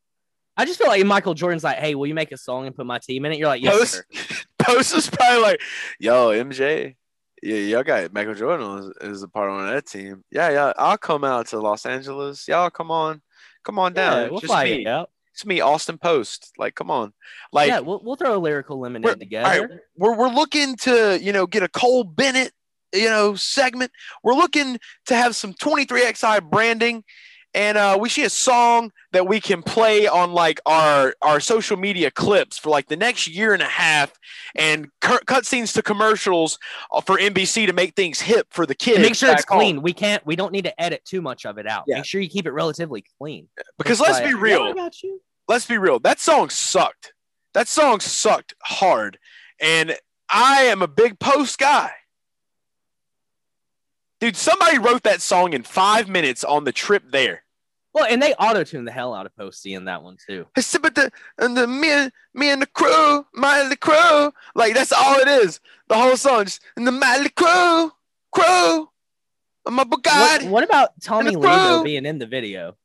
I just feel like Michael Jordan's like, "Hey, will you make a song and put my team in it?" You're like, "Yes, Post, sir." Post is probably like, yo, MJ, yeah, y'all got Michael Jordan is, is a part on that team. Yeah, yeah, I'll come out to Los Angeles. Y'all come on, come on down. Yeah, It's we'll just me. it it's me, Austin Post. Like, come on, like yeah, we'll, we'll throw a lyrical lemonade We're- together. we're we're looking to you know get a Cole Bennett you know segment. We're looking to have some 23xi branding, and uh, we see a song that we can play on like our our social media clips for like the next year and a half, and cut cutscenes to commercials uh, for NBC to make things hip for the kids. And make sure it's back home. clean. We can't. We don't need to edit too much of it out. Yeah. Make sure you keep it relatively clean. Because let's like, be "Yeah, real. I got you. let's be real. That song sucked. That song sucked hard. And I am a big post guy. Dude, somebody wrote that song in five minutes on the trip there. Well, and they auto tune the hell out of Posty in that one too. But the and the me and me and the crew, my crew, like that's all it is. The whole song, just and the Miley crew, crew, my What, Bugatti. what about Tommy the Lebo being in the video?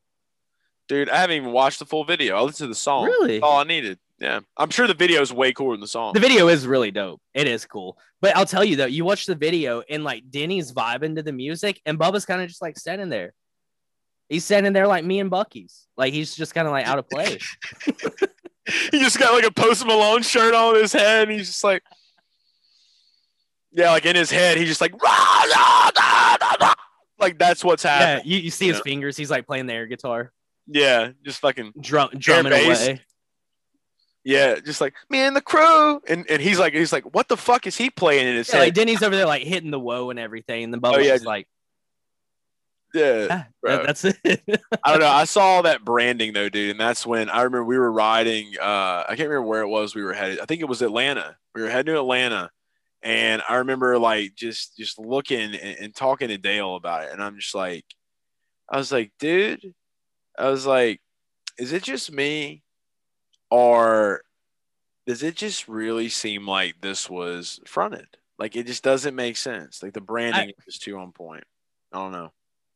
Dude, I haven't even watched the full video. I listened to the song. Really? That's all I needed. Yeah, I'm sure the video is way cooler than the song. The video is really dope. It is cool. But I'll tell you though, you watch the video and like Denny's vibing to the music, and Bubba's kind of just like standing there. He's standing there like me and Bucky's. Like he's just kind of like out of place. he just got like a Post Malone shirt on his head, and he's just like, yeah, like in his head, he's just like, "Rah, rah, rah, rah, rah." like that's what's yeah, happening. you, you see his Yeah. fingers. He's like playing the air guitar, Yeah, just fucking, drum, drumming away. Yeah, just like me and the crew, and and he's like, he's like, what the fuck is he playing in his Yeah, like head? Denny's over there like hitting the woe and everything, and the Bubba's Oh, yeah, just like, Yeah, ah, that's it. I don't know. I saw that branding though, dude, and that's when I remember we were riding. Uh, I can't remember where it was. We were headed. I think it was Atlanta. We were heading to Atlanta, and I remember like just just looking and, and talking to Dale about it, and I'm just like, I was like, dude, I was like, is it just me, or does it just really seem like this was fronted? Like it just doesn't make sense. Like the branding is too on point. I don't know.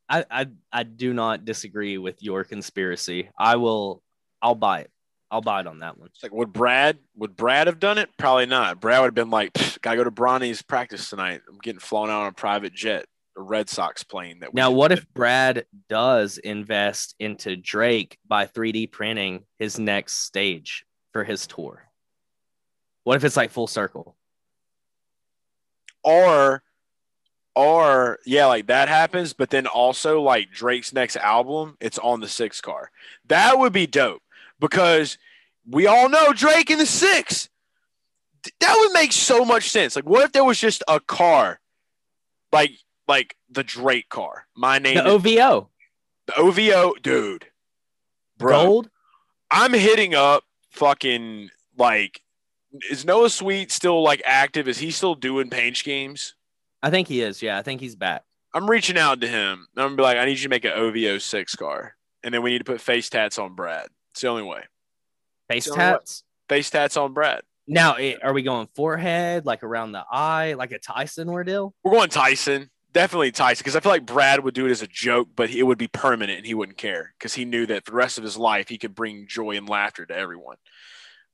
I, I I do not disagree with your conspiracy. I will. I'll buy it. I'll buy it on that one. It's like, would Brad would Brad have done it? Probably not. Brad would have been like, gotta go to Bronny's practice tonight. I'm getting flown out on a private jet, Red Sox plane. That we Now, what get." if Brad does invest into Drake by 3D printing his next stage for his tour? What if it's like full circle? or or yeah, like that happens, but then also like Drake's next album, it's on the six car. That would be dope because we all know Drake in the six. That would make so much sense. Like, what if there was just a car, like like the Drake car? My name The is OVO the OVO, dude. Bro, gold. I'm hitting up fucking like. Is Noah Sweet still like active? Is he still doing paint schemes? I think he is. Yeah, I think he's back. I'm reaching out to him. I'm gonna be like, I need you to make an OVO six car, and then we need to put face tats on Brad. It's the only way. Face tats. Face tats on Brad. Now, eh, are we going forehead, like around the eye, like a Tyson ordeal? We're going Tyson. Definitely Tyson, because I feel like Brad would do it as a joke, but it would be permanent, and he wouldn't care because he knew that for the rest of his life he could bring joy and laughter to everyone.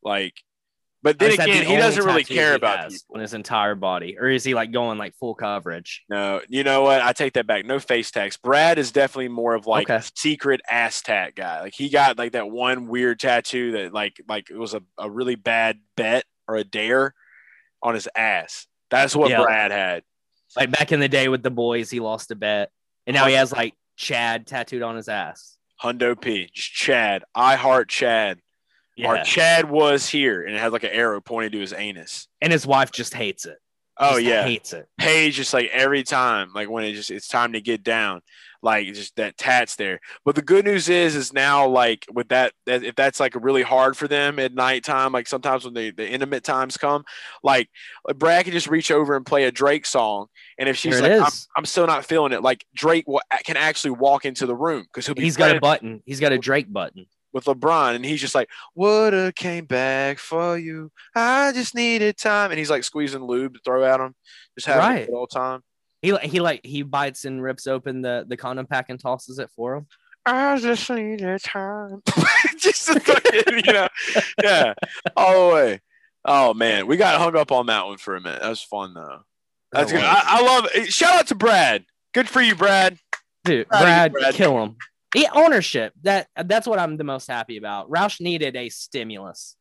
Like, but then that the again, he doesn't really care about on his entire body, or is he like going like full coverage? No, you know what? I take that back. No face tags. Brad is definitely more of like Okay. a secret ass tat guy. Like he got like that one weird tattoo that like like it was a, a really bad bet or a dare on his ass. That's what Yeah. Brad had. Like back in the day with the boys, he lost a bet, and now he has like Chad tattooed on his ass. Hundo P. Just Chad. I heart Chad. Our Chad was here and it had like an arrow pointing to his anus. and his wife just hates it. Oh yeah. hates it. Paige just like every time, like when it just it's time to get down, like just that tats there. But the good news is, is now like with that, that if that's like really hard for them at nighttime, like sometimes when the the intimate times come, like Brad can just reach over and play a Drake song, and if she's There like, I'm. I'm still not feeling it, like Drake will, can actually walk into the room because he'll be He's got a button. He's got a Drake button. With LeBron, and he's just like, "Woulda came back for you. I just needed time," and he's like squeezing lube to throw at him, just having Right. old time. He like he like he bites and rips open the the condom pack and tosses it for him. I just needed time. just to fucking, you know, yeah, all the way. Oh man, we got hung up on that one for a minute. That was fun though. That's That good. I, I love. Shout out to Brad. Good for you, Brad. Dude, Brad, Brad. kill him. Yeah, ownership. That that's what I'm the most happy about. Roush needed a stimulus,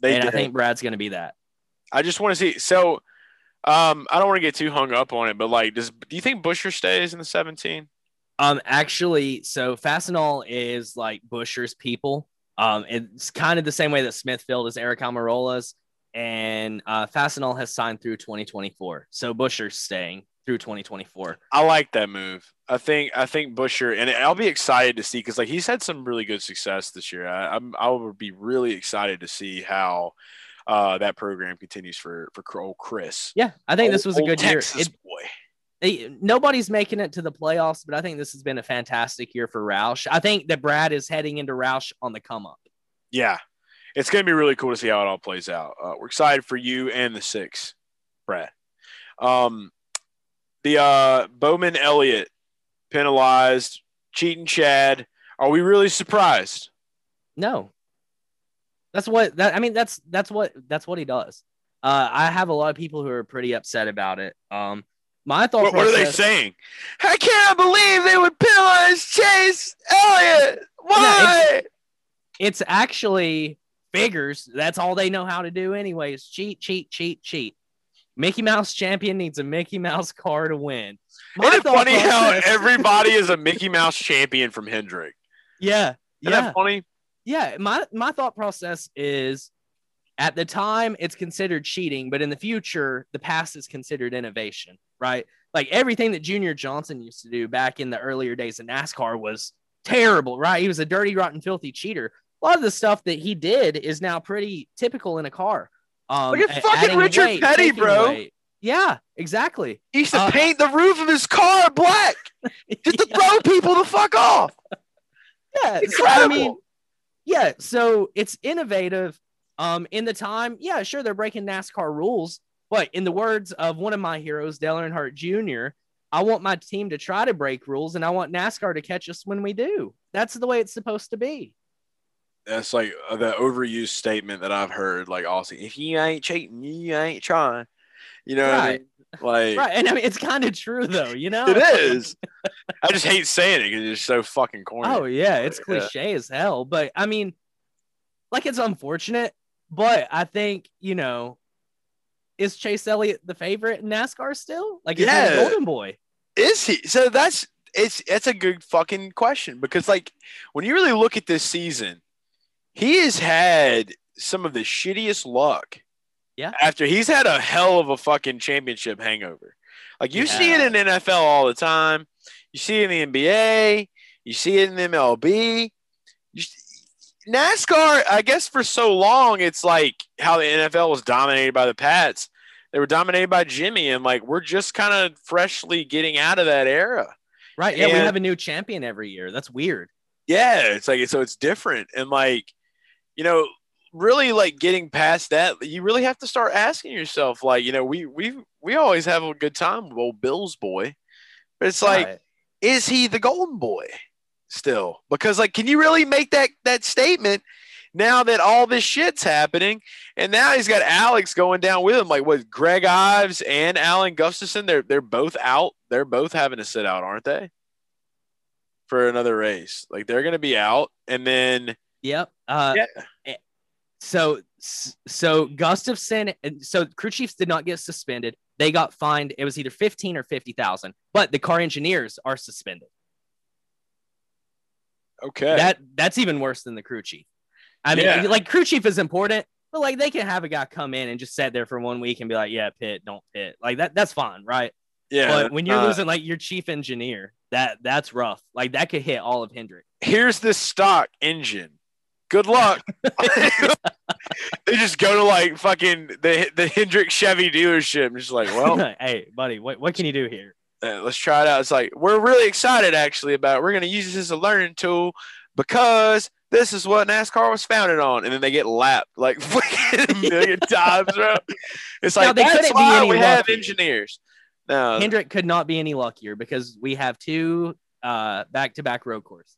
They and did. I think Brad's going to be that. I just want to see. So, um, I don't want to get too hung up on it, but like, does do you think Buescher stays in the 17? Um, actually, so Fastenal is like Buescher's people. Um, it's kind of the same way that Smithfield is Eric Almirola's, and uh, Fastenal has signed through 2024. So Buescher's staying through 2024. I like that move. I think I think Buescher, and I'll be excited to see because like he's had some really good success this year. I, I'm I would be really excited to see how uh, that program continues for for old Chris. Yeah, I think this was a old good year. It- boy. they- nobody's making it to the playoffs, but I think this has been a fantastic year for Roush. I think that Brad is heading into Roush on the come up. Yeah, it's going to be really cool to see how it all plays out. Uh, we're excited for you and the six, Brad. Um, the uh, Bowman Elliott penalized, cheating Chad. Are we really surprised? No, that's what that. I mean, that's that's what that's what he does. Uh, I have a lot of people who are pretty upset about it. Um, my thought. What, what are they saying? I can't believe they would penalize Chase Elliott. Why? It's actually figures. That's all they know how to do, anyways. Cheat, cheat, cheat, cheat. Mickey Mouse champion needs a Mickey Mouse car to win. My Isn't it funny how everybody is a Mickey Mouse champion from Hendrick? Yeah, Isn't yeah. that funny? yeah my my thought process is at the time it's considered cheating but in the future the past is considered innovation right like everything that junior johnson used to do back in the earlier days of nascar was terrible right he was a dirty rotten filthy cheater a lot of the stuff that he did is now pretty typical in a car um Look at fucking Richard weight, Petty, bro. weight. yeah exactly He used to Uh, paint the roof of his car black just to throw people the fuck off. yeah, so. I mean, yeah, so it's innovative. Um, in the time, yeah, sure, they're breaking NASCAR rules, but in the words of one of my heroes, Dale Earnhardt Jr., I want my team to try to break rules, and I want NASCAR to catch us when we do. That's the way it's supposed to be. That's like uh, the overused statement that I've heard. Like, also, if you ain't cheating, you ain't trying. You know what I Right. mean? Like, Right, and I mean, it's kind of true though, you know. it is. I just hate saying it because it's so fucking corny. Oh yeah, it's Yeah. cliche as hell, but I mean, like it's unfortunate, but I think you know, is Chase Elliott the favorite in NASCAR still? Like, is Yeah. golden boy? Is he? So that's it's it's a good fucking question because like when you really look at this season, he has had some of the shittiest luck. Yeah. After he's had a hell of a fucking championship hangover. Like you see it in NFL all the time. You see it in the NBA. You see it in the MLB. You, NASCAR, I guess for so long, it's like how the NFL was dominated by the Pats. They were dominated by Jimmy, and like we're just kind of freshly getting out of that era. Right? Yeah, we have a new champion every year. That's weird. Yeah, it's like so it's different, and like you know, really like getting past that, you really have to start asking yourself, like you know, we we we always have a good time with old Bill's boy, but it's like, Right. is he the golden boy still? Because like, can you really make that that statement? Now that all this shit's happening, and now he's got Alex going down with him, like what Greg Ives and Alan Gustafson, they're they're both out. They're both having to sit out, aren't they? For another race, like they're gonna be out, and then Yep. Uh, yeah, So so Gustafson and so crew chiefs did not get suspended. They got fined. It was either fifteen or fifty thousand. But the car engineers are suspended. okay, That that's even worse than the crew chief. I mean, Yeah. like crew chief is important, but like they can have a guy come in and just sit there for one week and be like, "Yeah, pit, don't pit." Like that. That's fine, right? yeah. but when you're uh, losing like your chief engineer, that that's rough. Like that could hit all of Hendrick. here's this stock engine. Good luck. they just go to like fucking the the Hendrick Chevy dealership and just like, well, hey, buddy, what, what can you do here? uh, let's try it out. It's like we're really excited actually about. It. We're gonna use this as a learning tool because this is what NASCAR was founded on, and then they get lapped like a million times, bro. It's Now, like they that's couldn't be why any we have luckier. engineers. No, Hendrick could not be any luckier because we have two uh back-to-back road courses.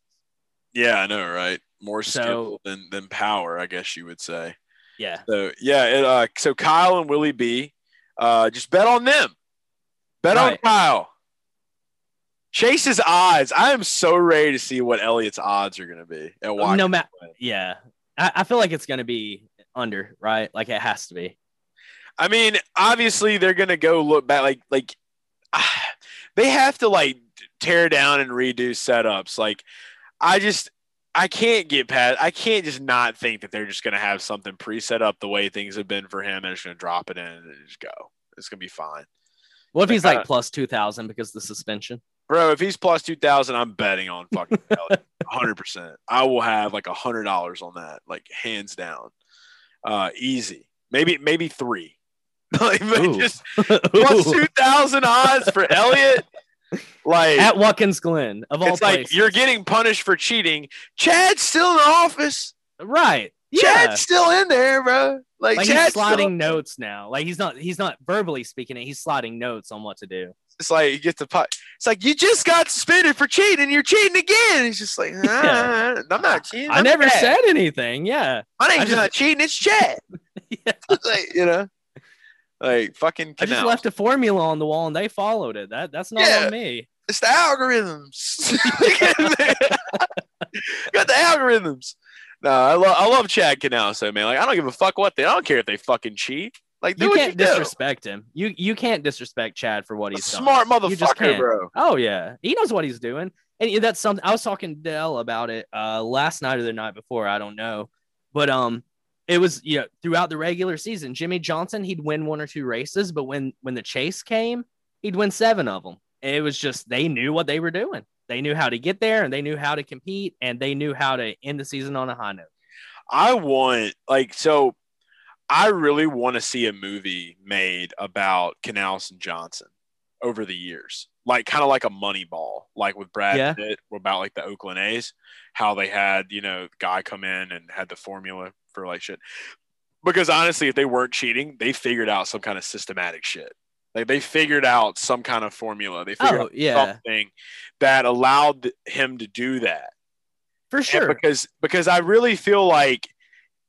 yeah, I know, right? More So- skill than than power, I guess you would say. Yeah. So yeah, it, uh, so Kyle and Willie B, uh, just bet on them. Bet on Kyle. Chase's odds. I am so ready to see what Elliot's odds are going to be at Watkins. No matter, yeah, I, I feel like it's gonna be under, right? Like it has to be. I mean, obviously they're going to go look back like like ah, they have to like tear down and redo setups. Like I just I can't get past. I can't just not think that they're just going to have something pre-set up the way things have been for him, and just going to drop it in and just go. It's going to be fine, What if he's Uh, like plus two thousand because of the suspension? bro. If he's plus two thousand, I'm betting on fucking hundred percent. I will have like a hundred dollars on that, like hands down, uh, easy. Maybe maybe three. like just plus two thousand odds for Elliott. Like At Watkins Glen of all it's like places. you're getting punished for cheating. Chad's still in the office. right. Yeah. Chad's still in there, bro. Like, like Chad's he's sliding notes now. Like he's not he's not verbally speaking it. He's sliding notes on what to do. it's like you get the pot. It's like you just got suspended for cheating. and You're cheating again. It's just like, Yeah. "Ah, I'm not cheating. I I'm never Chad. said anything. Yeah. my I name's just- not cheating. It's Chad. Yeah. It's like you know, like fucking. I just left a formula on the wall and they followed it. That that's not Yeah. on me. It's the algorithms. Got the algorithms. No, I love I love Chad Knaus so man. Like I don't give a fuck what they. I don't care if they fucking cheat. Like do You can't you do. disrespect him. You you can't disrespect Chad for what A he's done. smart You just motherfucker, can't. bro. Oh yeah, he knows what he's doing, and that's something. I was talking to Dell about it uh, last night or the night before. I don't know, but um, it was you know throughout the regular season, Jimmie Johnson he'd win one or two races, but when when the chase came, he'd win seven of them. It was just they knew what they were doing. They knew how to get there, and they knew how to compete, and they knew how to end the season on a high note. I want like so. I really want to see a movie made about Knaus and Johnson over the years, like kind of like a money ball, like with Brad Yeah. Pitt, about like the Oakland A's, how they had you know the guy come in and had the formula for like shit. Because honestly, if they weren't cheating, they figured out some kind of systematic shit. Like they figured out some kind of formula. They figured Oh out yeah, something that allowed him to do that. for And sure. because because I really feel like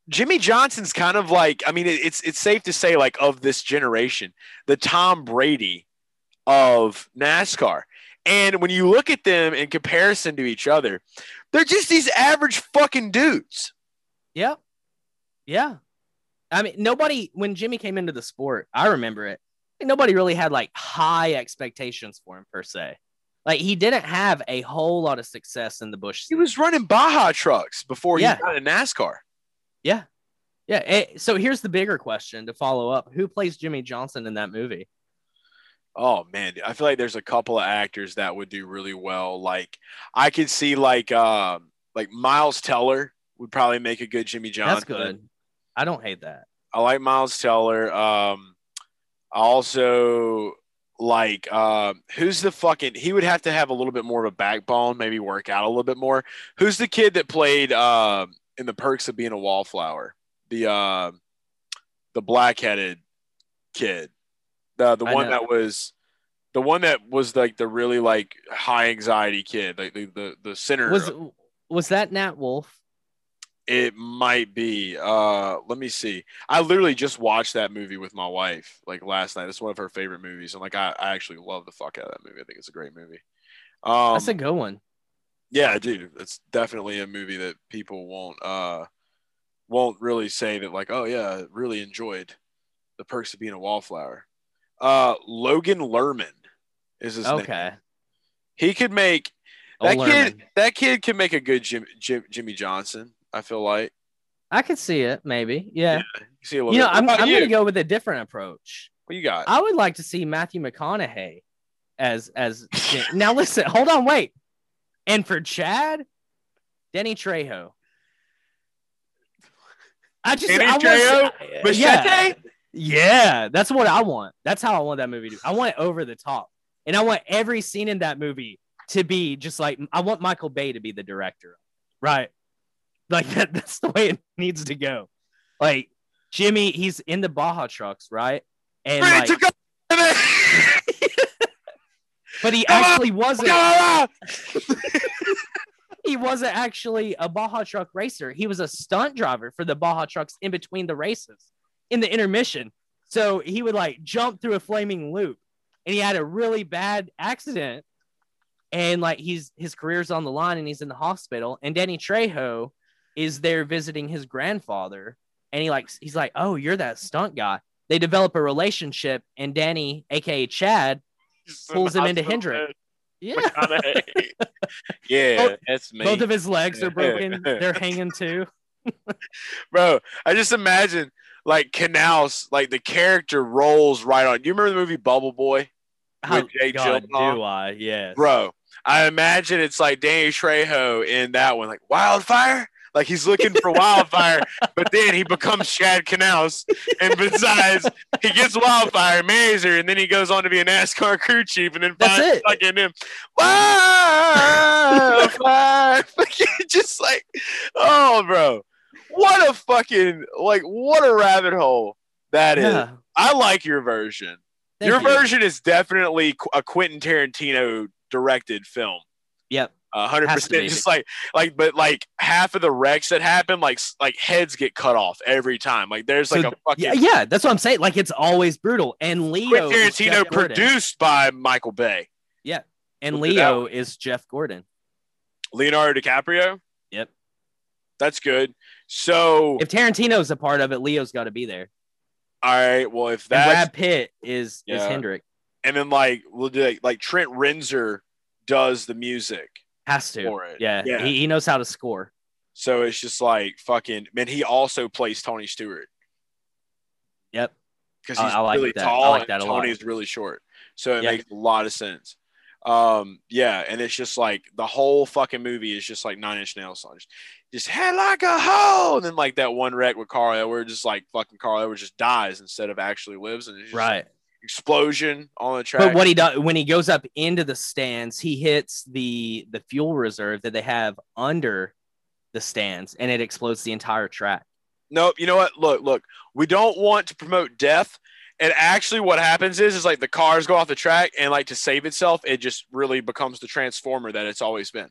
Jimmie Johnson's kind of like I mean it, it's it's safe to say like of this generation the Tom Brady of NASCAR and when you look at them in comparison to each other they're just these average fucking dudes Yeah. Yeah. I mean, nobody, when Jimmy came into the sport, I remember it. Nobody really had like high expectations for him per se. Like he didn't have a whole lot of success in the Busch. he was running Baja trucks before Yeah. he got in NASCAR Yeah. Yeah. eh, so here's the bigger question to follow up Who plays Jimmie Johnson in that movie? Oh man, I feel like there's a couple of actors that would do really well. Like I could see like um like Miles Teller would probably make a good Jimmie Johnson. That's good. I don't hate that. I like Miles Teller. Um, I also like um, who's the fucking? He would have to have a little bit more of a backbone, maybe work out a little bit more. Who's the kid that played um in the Perks of Being a Wallflower? The uh, the black-headed kid, the the I one know. that was. The one that was like the really like high anxiety kid, like the the, the center. Was was that Nat Wolff? It might be. Uh, let me see. I literally just watched that movie with my wife like last night. It's one of her favorite movies, and like I, I actually love the fuck out of that movie. I think it's a great movie. Um, That's a good one. yeah, dude, it's definitely a movie that people won't uh won't really say that like, oh yeah, really enjoyed the perks of being a wallflower. Uh, Logan Lerman is his name. Okay. He could make that kid. That kid can make a good Jim, Jim, Jimmie Johnson. I feel like. I could see it, maybe. Yeah. You see a little You know, bit. I'm, I'm going to go with a different approach. What you got? I would like to see Matthew McConaughey as as now. Listen, hold on, wait. And for Chad, Danny Trejo. I just Danny I Trejo? Machete? yeah, yeah, that's what I want. That's how I want that movie to. I want it over the top, and I want every scene in that movie to be just like I want Michael Bay to be the director, right? Like that, that's the way it needs to go. Like Jimmy, he's in the Baja trucks, right? And Ready like, to go. but he actually wasn't. he wasn't actually a Baja truck racer. He was a stunt driver for the Baja trucks in between the races, in the intermission. So he would like jump through a flaming loop, and he had a really bad accident. and like he's his career's on the line and he's in the hospital and Danny Trejo is there visiting his grandfather and he like he's like oh you're that stunt guy they develop a relationship and Danny aka Chad pulls him into Hendrick yeah yeah, Both- that's me. both of his legs are broken they're hanging too Bro, I just imagine like Knaus, like the character rolls right on. You remember the movie Bubble Boy? How With Jake God, Gyllenhaal? do I yes Bro, I imagine it's like Danny Trejo in that one, like Wildfire. Like he's looking for wildfire, but then he becomes Chad Knaus, and besides, he gets wildfire, marries her, and then he goes on to be a NASCAR crew chief, and then finds fucking him wildfire. Just like, oh, bro, what a fucking like, what a rabbit hole that is. yeah I like your version. Thank your you. version is definitely a Quentin Tarantino directed film. yep hundred percent. Just like like, but like half of the wrecks that happen, like like heads get cut off every time. Like there's like So, a fucking yeah, yeah, that's what I'm saying. Like it's always brutal. And Leo Quentin is Jeff Tarantino produced by Michael Bay, Yeah, and Look Leo is Jeff Gordon. Leonardo DiCaprio. Yep. That's good. So If Tarantino's a part of it, Leo's got to be there. all right, well if that Brad Pitt is is Hendrick. and then like we'll do like, like Trent Reznor does the music Has to. for it. Yeah, Yeah. He, he knows how to score. So it's just like fucking man, he also plays Tony Stewart. Yep. because he's I like really that. I tall like and that a lot. Tony's really short. So it Yeah. makes a lot of sense. Um, yeah, and it's just like the whole fucking movie is just like Nine Inch Nails songs. Just head like a hoe, and then like that one wreck with Carl Edwards, just like fucking Carl Edwards just dies instead of actually lives, and it's just Right. Explosion on the track. But what he does when he goes up into the stands, he hits the the fuel reserve that they have under the stands, and it explodes the entire track. Nope. You know what? Look, look. We don't want to promote death. And actually, what happens is, is like the cars go off the track, and like to save itself, it just really becomes the transformer that it's always been.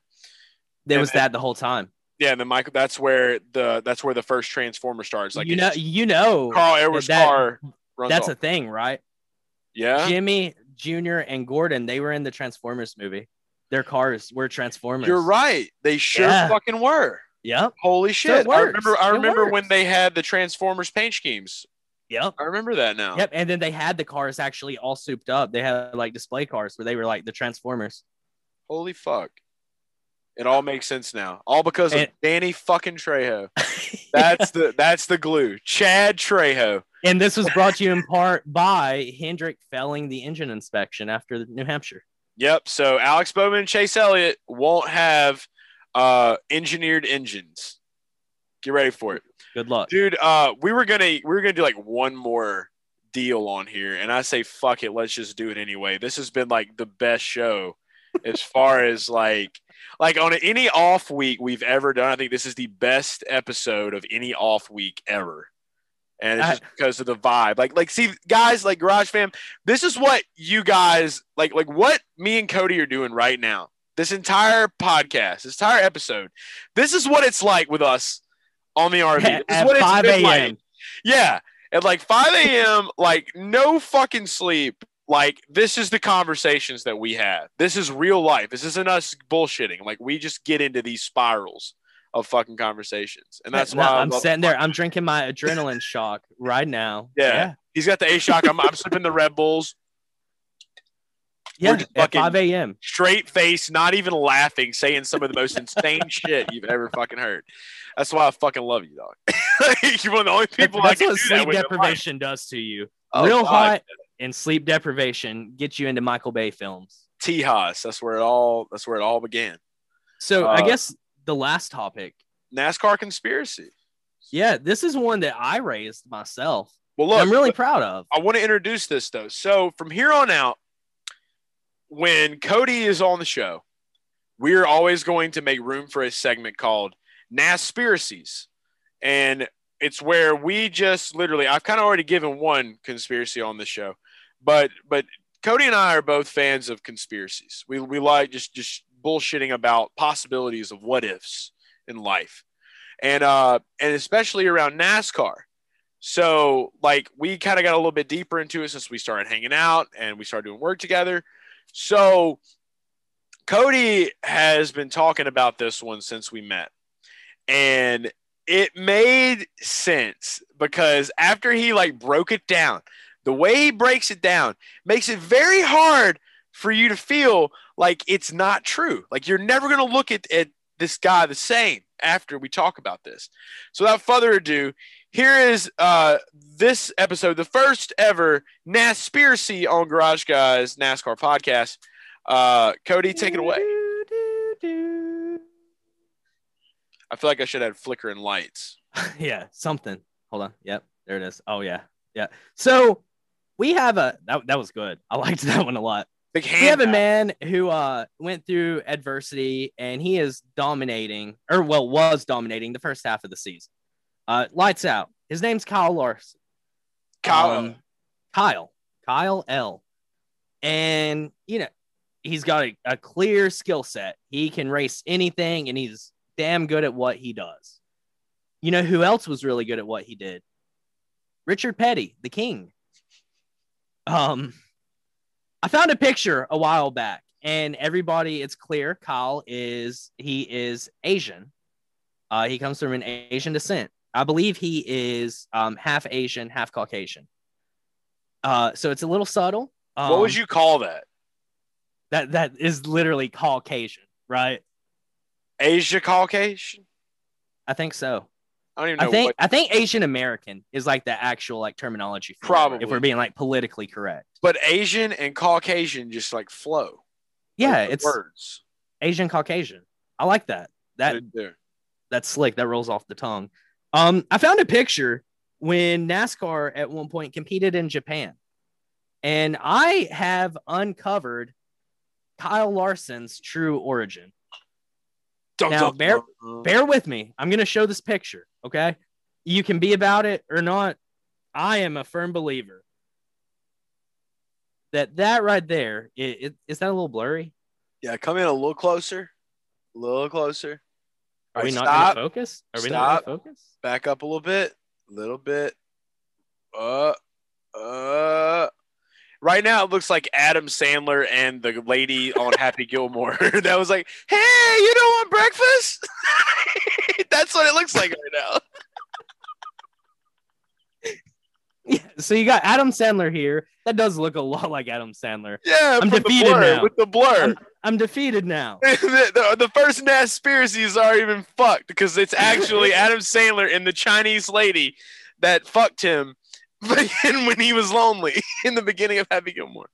There And was then- that the whole time. Yeah, and then Michael. That's where the that's where the first transformer starts. Like you know, you know, Carl Edwards' that- car runs that's off. a thing, right? Yeah. Jimmy Jr. and Gordon, they were in the Transformers movie. Their cars were Transformers. You're right. They sure Yeah. fucking were. Yep. Holy shit! it I remember. I It remember works. when they had the Transformers paint schemes. Yep. I remember that now. Yep. And then they had the cars actually all souped up. They had like display cars where they were like the Transformers. Holy fuck! It all makes sense now. All because of And- Danny fucking Trejo. That's the that's the glue. Chad Trejo. And this was brought to you in part by Hendrick failing the engine inspection after New Hampshire. Yep. So Alex Bowman and Chase Elliott won't have uh engineered engines. Get ready for it. Good luck. Dude, uh we were gonna we were gonna do like one more deal on here, and I say fuck it, let's just do it anyway. This has been like the best show as far as like like on any off week we've ever done. I think this is the best episode of any off week ever. And it's just because of the vibe. Like, like, see, guys, like Garage Fam, this is what you guys like, like what me and Cody are doing right now. This entire podcast, this entire episode, this is what it's like with us on the RV. This is At what it's 5 been like. a.m. Yeah. At like 5 a.m., like no fucking sleep. Like this is the conversations that we have. This is real life. This isn't us bullshitting. Like we just get into these spirals of fucking conversations. And that's No, why I I'm sitting there. I'm drinking my adrenaline shock right now. Yeah. He's got the A shock. I'm, I'm sipping the Red Bulls. Yeah. At fucking- 5 a.m. Straight face, not even laughing, saying some of the most insane shit you've ever fucking heard. That's why I fucking love you, dog. You're one of the only That's, people I that's can what that sleep with deprivation does to you. Oh, Real God. hot and sleep deprivation gets you into Michael Bay films. Tejas. That's where it all. That's where it all began. So I Uh, guess the last topic. NASCAR conspiracy. Yeah, this is one that I raised myself. Well, look, I'm really proud of. I want to introduce this though. So from here on out, when Cody is on the show, we're always going to make room for a segment called Naspiracies. And it's where we just literally I've kind of already given one conspiracy on the show, but but Cody and I are both fans of conspiracies. We we like just just bullshitting about possibilities of what ifs in life. And uh and especially around NASCAR. So, like, we kind of got a little bit deeper into it since we started hanging out and we started doing work together. So, Cody has been talking about this one since we met. And it made sense because after he like broke it down, the way he breaks it down makes it very hard for you to feel like it's not true. Like you're never going to look at, at this guy the same after we talk about this. So without further ado, here is uh, this episode, the first ever NASPiracy on Garage Guys NASCAR podcast. Uh, Cody, take it away. I feel like I should have flickering lights. yeah, something. Hold on. Yep, there it is. Oh yeah, yeah. So we have a that, that was good. I liked that one a lot. Big hand. We have a man who uh went through adversity and he is dominating, or well, was dominating the first half of the season. Uh, lights out. His name's Kyle Larson. Kyle. Um, Kyle. Kyle L. And you know, he's got a, a clear skill set. He can race anything, and he's damn good at what he does. You know who else was really good at what he did? Richard Petty, the king. Um, I found a picture a while back, and everybody, it's clear Kyle is he is Asian. Uh, he comes from an Asian descent. I believe he is um, half Asian, half Caucasian. Uh, so it's a little subtle. Um, what would you call that? That that is literally Caucasian, right? Asia Caucasian? I think so. I don't even know I think what. I think Asian American is like the actual like terminology. It, Probably. if we're being like politically correct. But Asian and Caucasian just like flow. Yeah, it's words. Asian Caucasian. I like that. That Right there. that's slick. That rolls off the tongue. Um, I found a picture when NASCAR at one point competed in Japan, and I have uncovered Kyle Larson's true origin. Dun, Now, dun, bear- dun. Bear with me. I'm going to show this picture. Okay, you can be about it or not. I am a firm believer that that right there i- i- is that a little blurry. Yeah, come in a little closer. A little closer. Are All we right, not to focus? Are we Stop. not to focus? Back up a little bit. A little bit. Uh uh Right now, it looks like Adam Sandler and the lady on Happy Gilmore that was like, "Hey, you don't want breakfast?" That's what it looks like right now. Yeah, so you got Adam Sandler here. That does look a lot like Adam Sandler. Yeah, I'm defeated blur, now. with the blur. I'm, I'm defeated now. the, the, the first Naspiracies are even fucked because it's actually Adam Sandler and the Chinese lady that fucked him when when he was lonely in the beginning of Happy Gilmore.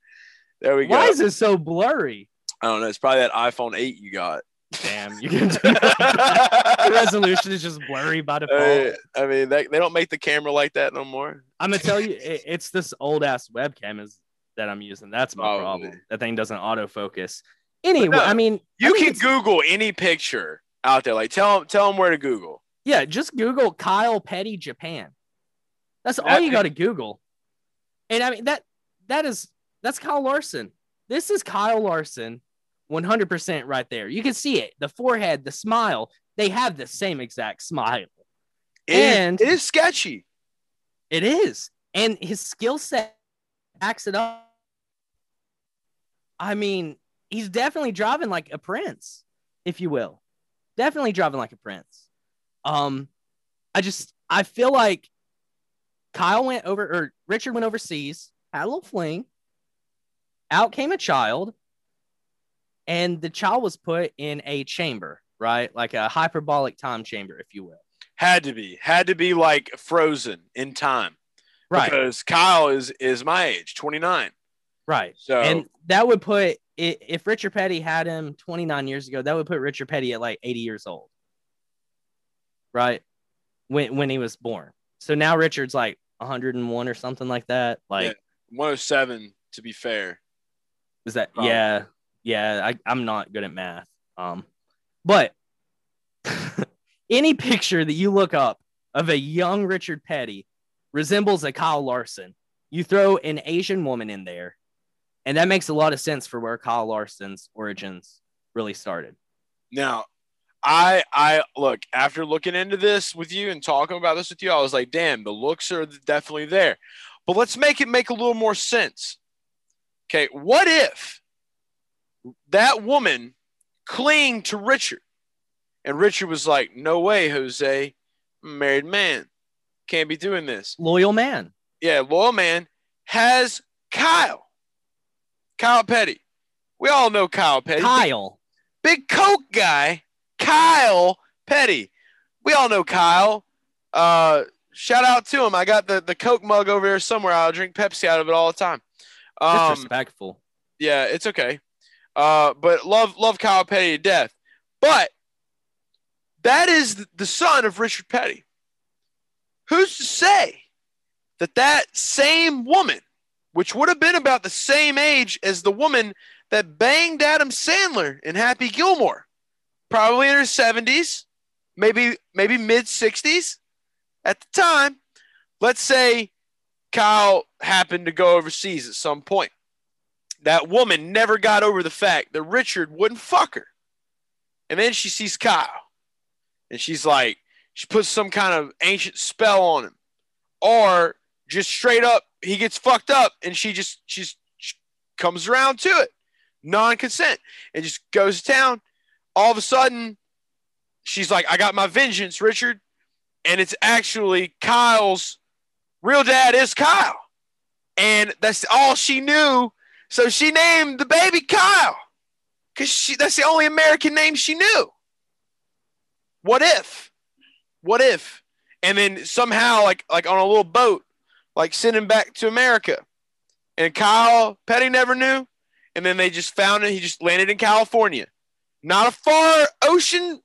There we go. Why is it so blurry? I don't know. It's probably that iPhone 8 you got. Damn, you can the resolution is just blurry by default. Uh, I mean, they, they don't make the camera like that no more. I'm gonna tell you, it, it's this old ass webcam is that I'm using. That's my Probably. problem. That thing doesn't autofocus. Anyway, no, I mean, I You can it's- Google any picture out there. Like, tell them, tell them where to Google. Yeah, just Google Kyle Petty Japan. That's all That- you got to Google. And I mean that that is that's Kyle Larson. This is Kyle Larson 100% right there. You can see it. The forehead, the smile, they have the same exact smile. It And- it is sketchy. It is. And his skill set backs it up. I mean, he's definitely driving like a prince, if you will. Definitely driving like a prince. Um, I just I feel like Kyle went over or Richard went overseas, had a little fling. Out came a child, and the child was put in a chamber, right? Like a hyperbolic time chamber, if you will. Had to be. Had to be like frozen in time. Right. Because Kyle is is my age, 29. Right. So and that would put if Richard Petty had him 29 years ago, that would put Richard Petty at like 80 years old. Right? When when he was born. So now Richard's like 101 or something like that. Like 107 to be fair. is that Probably. yeah. Yeah, I, I'm not good at math. Um but any picture that you look up of a young Richard Petty resembles a Kyle Larson. You throw an Asian woman in there, and that makes a lot of sense for where Kyle Larson's origins really started. Now, I I look after looking into this with you and talking about this with you, I was like, damn, the looks are definitely there. But let's make it make a little more sense. Okay, what if that woman cling to Richard. And Richard was like, No way, Jose. Married man. Can't be doing this. Loyal man. Yeah, loyal man has Kyle. Kyle Petty. We all know Kyle Petty. Kyle. Big, big Coke guy, Kyle Petty. We all know Kyle. Uh, shout out to him. I got the, the Coke mug over there somewhere. I'll drink Pepsi out of it all the time. Um, Disrespectful. yeah, it's okay. Uh, but love love Kyle Petty to death. But that is the son of Richard Petty. Who's to say that that same woman, which would have been about the same age as the woman that banged Adam Sandler in Happy Gilmore, probably in her 70s, maybe maybe mid 60s at the time. Let's say Kyle happened to go overseas at some point. That woman never got over the fact that Richard wouldn't fuck her. And then she sees Kyle. And she's like, she puts some kind of ancient spell on him. Or just straight up, he gets fucked up and she just she's she comes around to it. Non-consent. And just goes to town. All of a sudden, she's like, I got my vengeance, Richard. And it's actually Kyle's real dad is Kyle. And that's all she knew. So she named the baby Kyle. Cause she that's the only American name she knew. What if? What if? And then somehow, like like on a little boat, like sending back to America. And Kyle Petty never knew. And then they just found it. He just landed in California. Not a far ocean,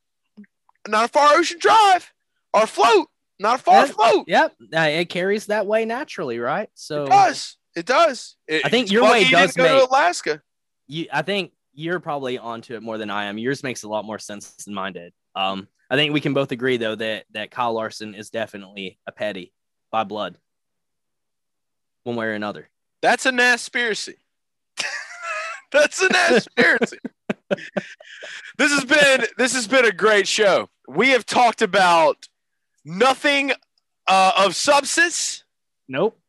not a far ocean drive or float. Not a far Yeah. float. Yep. Uh, it carries that way naturally, right? So It does. It does. It- I think your way didn't does go to make- Alaska. you I think you're probably onto it more than I am. Yours makes a lot more sense than mine did. Um, I think we can both agree though that that Kyle Larson is definitely a petty by blood, one way or another. That's a naspiracy. That's a naspiracy. this has been this has been a great show. We have talked about nothing uh, of substance, Nope,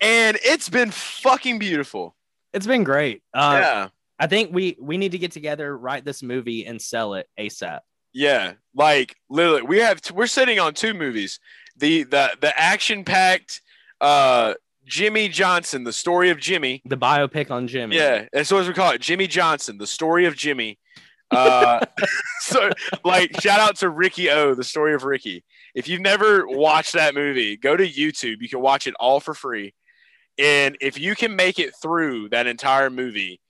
and it's been fucking beautiful. it's been great. Uh, yeah, I think we we need to get together, write this movie, and sell it asap. yeah. Like literally, we have we're sitting on two movies. The the the action packed uh, Jimmie Johnson, the story of Jimmy. The biopic on Jimmy. Yeah, that's what we call it. Jimmie Johnson, the story of Jimmy. Uh, so, like, shout out to Ricky O, the story of Ricky. If you've never watched that movie, go to YouTube. You can watch it all for free. And if you can make it through that entire movie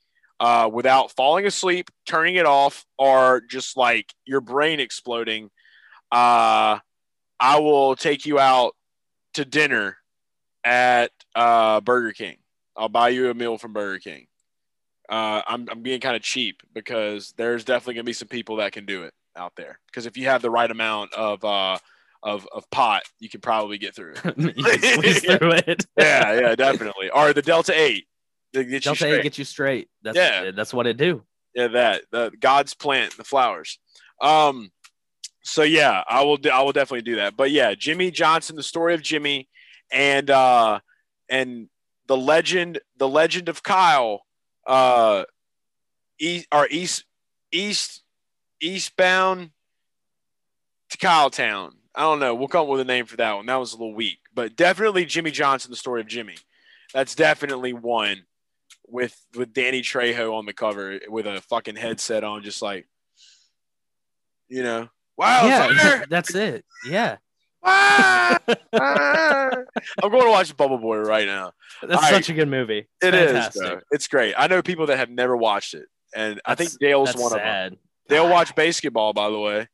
uh, without falling asleep, turning it off, or just like your brain exploding, uh, I will take you out to dinner at uh, Burger King. I'll buy you a meal from Burger King. Uh, I'm, I'm being kind of cheap because there's definitely gonna be some people that can do it out there. Because if you have the right amount of uh, of of pot, you can probably get through it. you through it. yeah, yeah, definitely. Or the Delta Eight. They get you Don't get you straight. That's Yeah. that's what it do. yeah, that the God's plant, the flowers. Um, so yeah, I will. I will definitely do that. But yeah, Jimmie Johnson, the story of Jimmy, and uh, and the legend, the legend of Kyle, uh, east or east, east, eastbound to Kyletown. I don't know. We'll come up with a name for that one. That was a little weak, but definitely Jimmie Johnson, the story of Jimmy. That's definitely one with with Danny Trejo on the cover with a fucking headset on, just like you know, wow, yeah, fire! that's it. Yeah, Ah! Ah! I'm going to watch Bubble Boy right now. that's All right. such a good movie. It is, fantastic. bro. It's great. I know people that have never watched it, and I think Dale's That's one of them. Dale watched BASEketball, by the way.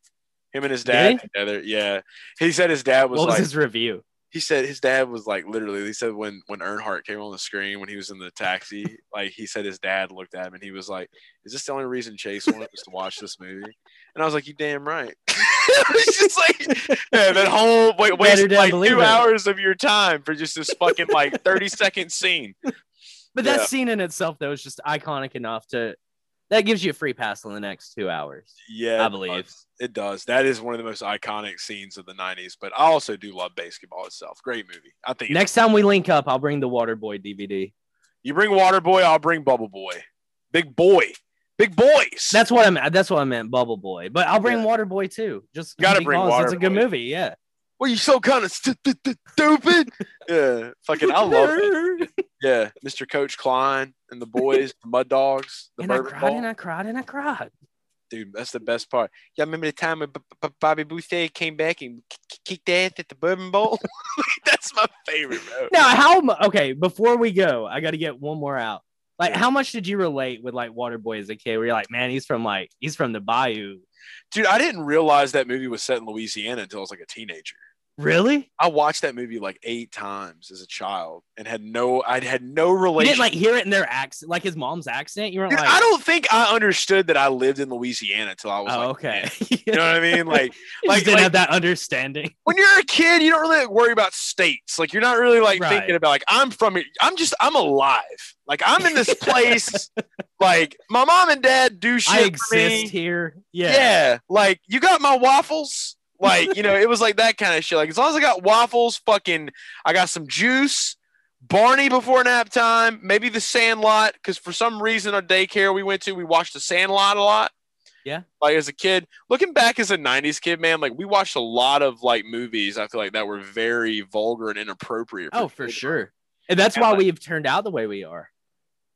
Him and his dad he? together. Yeah, he said his dad was What was like. his review? He said his dad was like literally. He said when when Earnhardt came on the screen when he was in the taxi, like he said his dad looked at him and he was like, "Is this the only reason Chase wanted us to watch this movie?" And I was like, "You damn right." it's just like yeah, that whole wait, waste like two it. hours of your time for just this fucking like thirty second scene. But Yeah. that scene in itself, though, is just iconic enough to that gives you a free pass on the next two hours. Yeah, I it believe. does. it does. That is one of the most iconic scenes of the '90s. But I also do love BASEketball itself. Great movie. I think Next time we link up, I'll bring the Waterboy DVD. you bring Water Boy, I'll bring Bubble Boy. Big boy, big boys. That's what I meant. That's what I meant, Bubble Boy. But I'll bring Yeah. Water Boy too. Just Gotta bring because It's a good movie. Yeah. well, you so kind of stu- stu- stu- stupid. yeah, fucking, I love it. Yeah, Mr. Coach Klein and the boys, the Mud Dogs, the and I cried Ball. and I cried and I cried. Dude, that's the best part. Y'all remember the time when B- B- Bobby Boucher came back and k- kicked ass at the Bourbon Bowl? that's my favorite, bro. Now, how mu- okay, before we go, I got to get one more out. Like, Yeah. how much did you relate with like Waterboy as a kid? Where you're like, man, he's from like he's from the Bayou. Dude, I didn't realize that movie was set in Louisiana until I was like a teenager. Really? I watched that movie like eight times as a child and had no, I had no relation. You didn't like hear it in their accent, like his mom's accent. You weren't Dude, like, I don't think I understood that I lived in Louisiana until I was oh, like, okay. You know what I mean? Like, You like- didn't like- have that understanding. when you're a kid, you don't really like, worry about states. Like, you're not really like Right. thinking about like I'm from it. I'm just I'm alive. Like I'm in this place. like my mom and dad do shit I for me. exist here. Yeah. Yeah. Like you got my waffles. Like, you know, it was like that kind of shit. Like, as long as I got waffles, fucking, I got some juice, Barney before nap time, maybe the Sandlot, because for some reason our daycare we went to, we watched the Sandlot a lot. Yeah. Like as a kid, looking back as a '90s kid, man, like we watched a lot of like movies. I feel like that were very vulgar and inappropriate. Oh, for sure. And that's And, why like- we've turned out the way we are.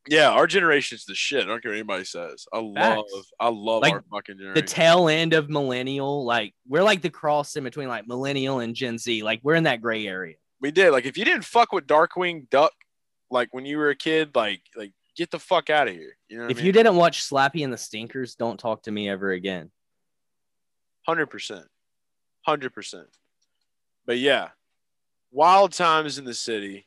Yeah, our generation's the shit. I don't care what anybody says. I love, Facts. I love Like, our fucking generation. The tail end of millennial, like we're like the cross in between like millennial and Gen Z. Like we're in that gray area. We did. Like if you didn't fuck with Darkwing Duck, like when you were a kid, like like get the fuck out of here. You know, if you didn't watch Slappy and the Stinkers, don't talk to me ever again. hundred percent, hundred percent. But yeah, wild times in the city,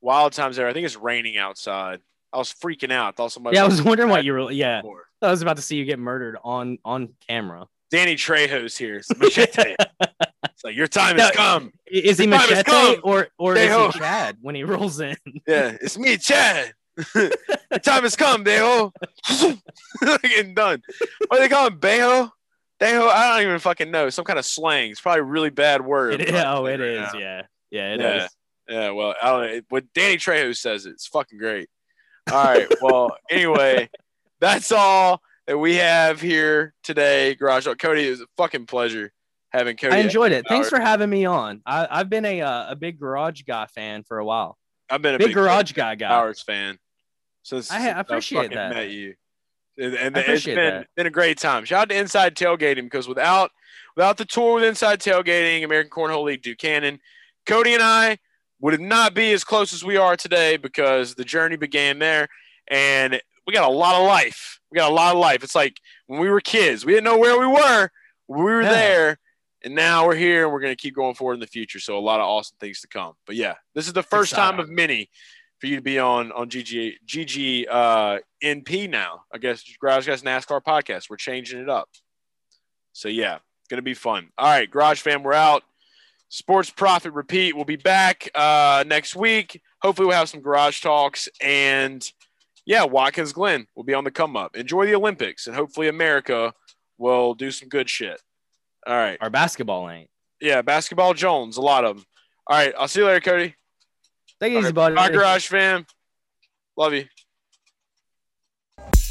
wild times there. I think it's raining outside. I was freaking out. I thought somebody. Yeah, I was wondering what you were. Yeah, for. I was about to see you get murdered on on camera. Danny Trejo's here. It's machete. it's like your time No, has come. Is he The Machete come. or or is he Chad when he rolls in? Yeah, it's me, Chad. the time has come, Dejo. Getting done. What are they calling? Bejo? Dejo? I don't even fucking know. Some kind of slang. It's probably a really bad word. It I'm is, trying to oh, it right is. now. Yeah, yeah, it is. Yeah. Well, I don't know. When Danny Trejo says it, it's fucking great. All right. Well, anyway, that's all that we have here today, Garage Talk. Cody, it was a fucking pleasure having Cody. I enjoyed it. Thanks for having me on. I, I've been a uh, a big Garage Guy fan for a while. I've been a Big big Garage Guy guy. Powers fan since I- I appreciate fucking that. Met you, and, and I it's been that. been a great time. Shout out to Inside Tailgating because without without the tour with Inside Tailgating, American Cornhole League, Buchanan, Cody and I would it not be as close as we are today because the journey began there, and we got a lot of life. We got a lot of life. It's like when we were kids, we didn't know where we were. We were Yeah. there. And now we're here and we're going to keep going forward in the future. So a lot of awesome things to come. But yeah, this is the first time of many for you to be on on GG GG uh, NP now. I guess Garage Guys NASCAR podcast. We're changing it up. So yeah, gonna be fun. All right, Garage Fam, we're out. Sports Profit Repeat. We'll be back uh, next week. Hopefully, we'll have some garage talks and yeah, Watkins Glen will be on the come up. Enjoy the Olympics and hopefully America will do some good shit. All right. Our basketball ain't. Yeah, basketball Jones, a lot of them. All right, I'll see you later, Cody. Thank you, right, buddy. Bye, Garage Fam. Love you.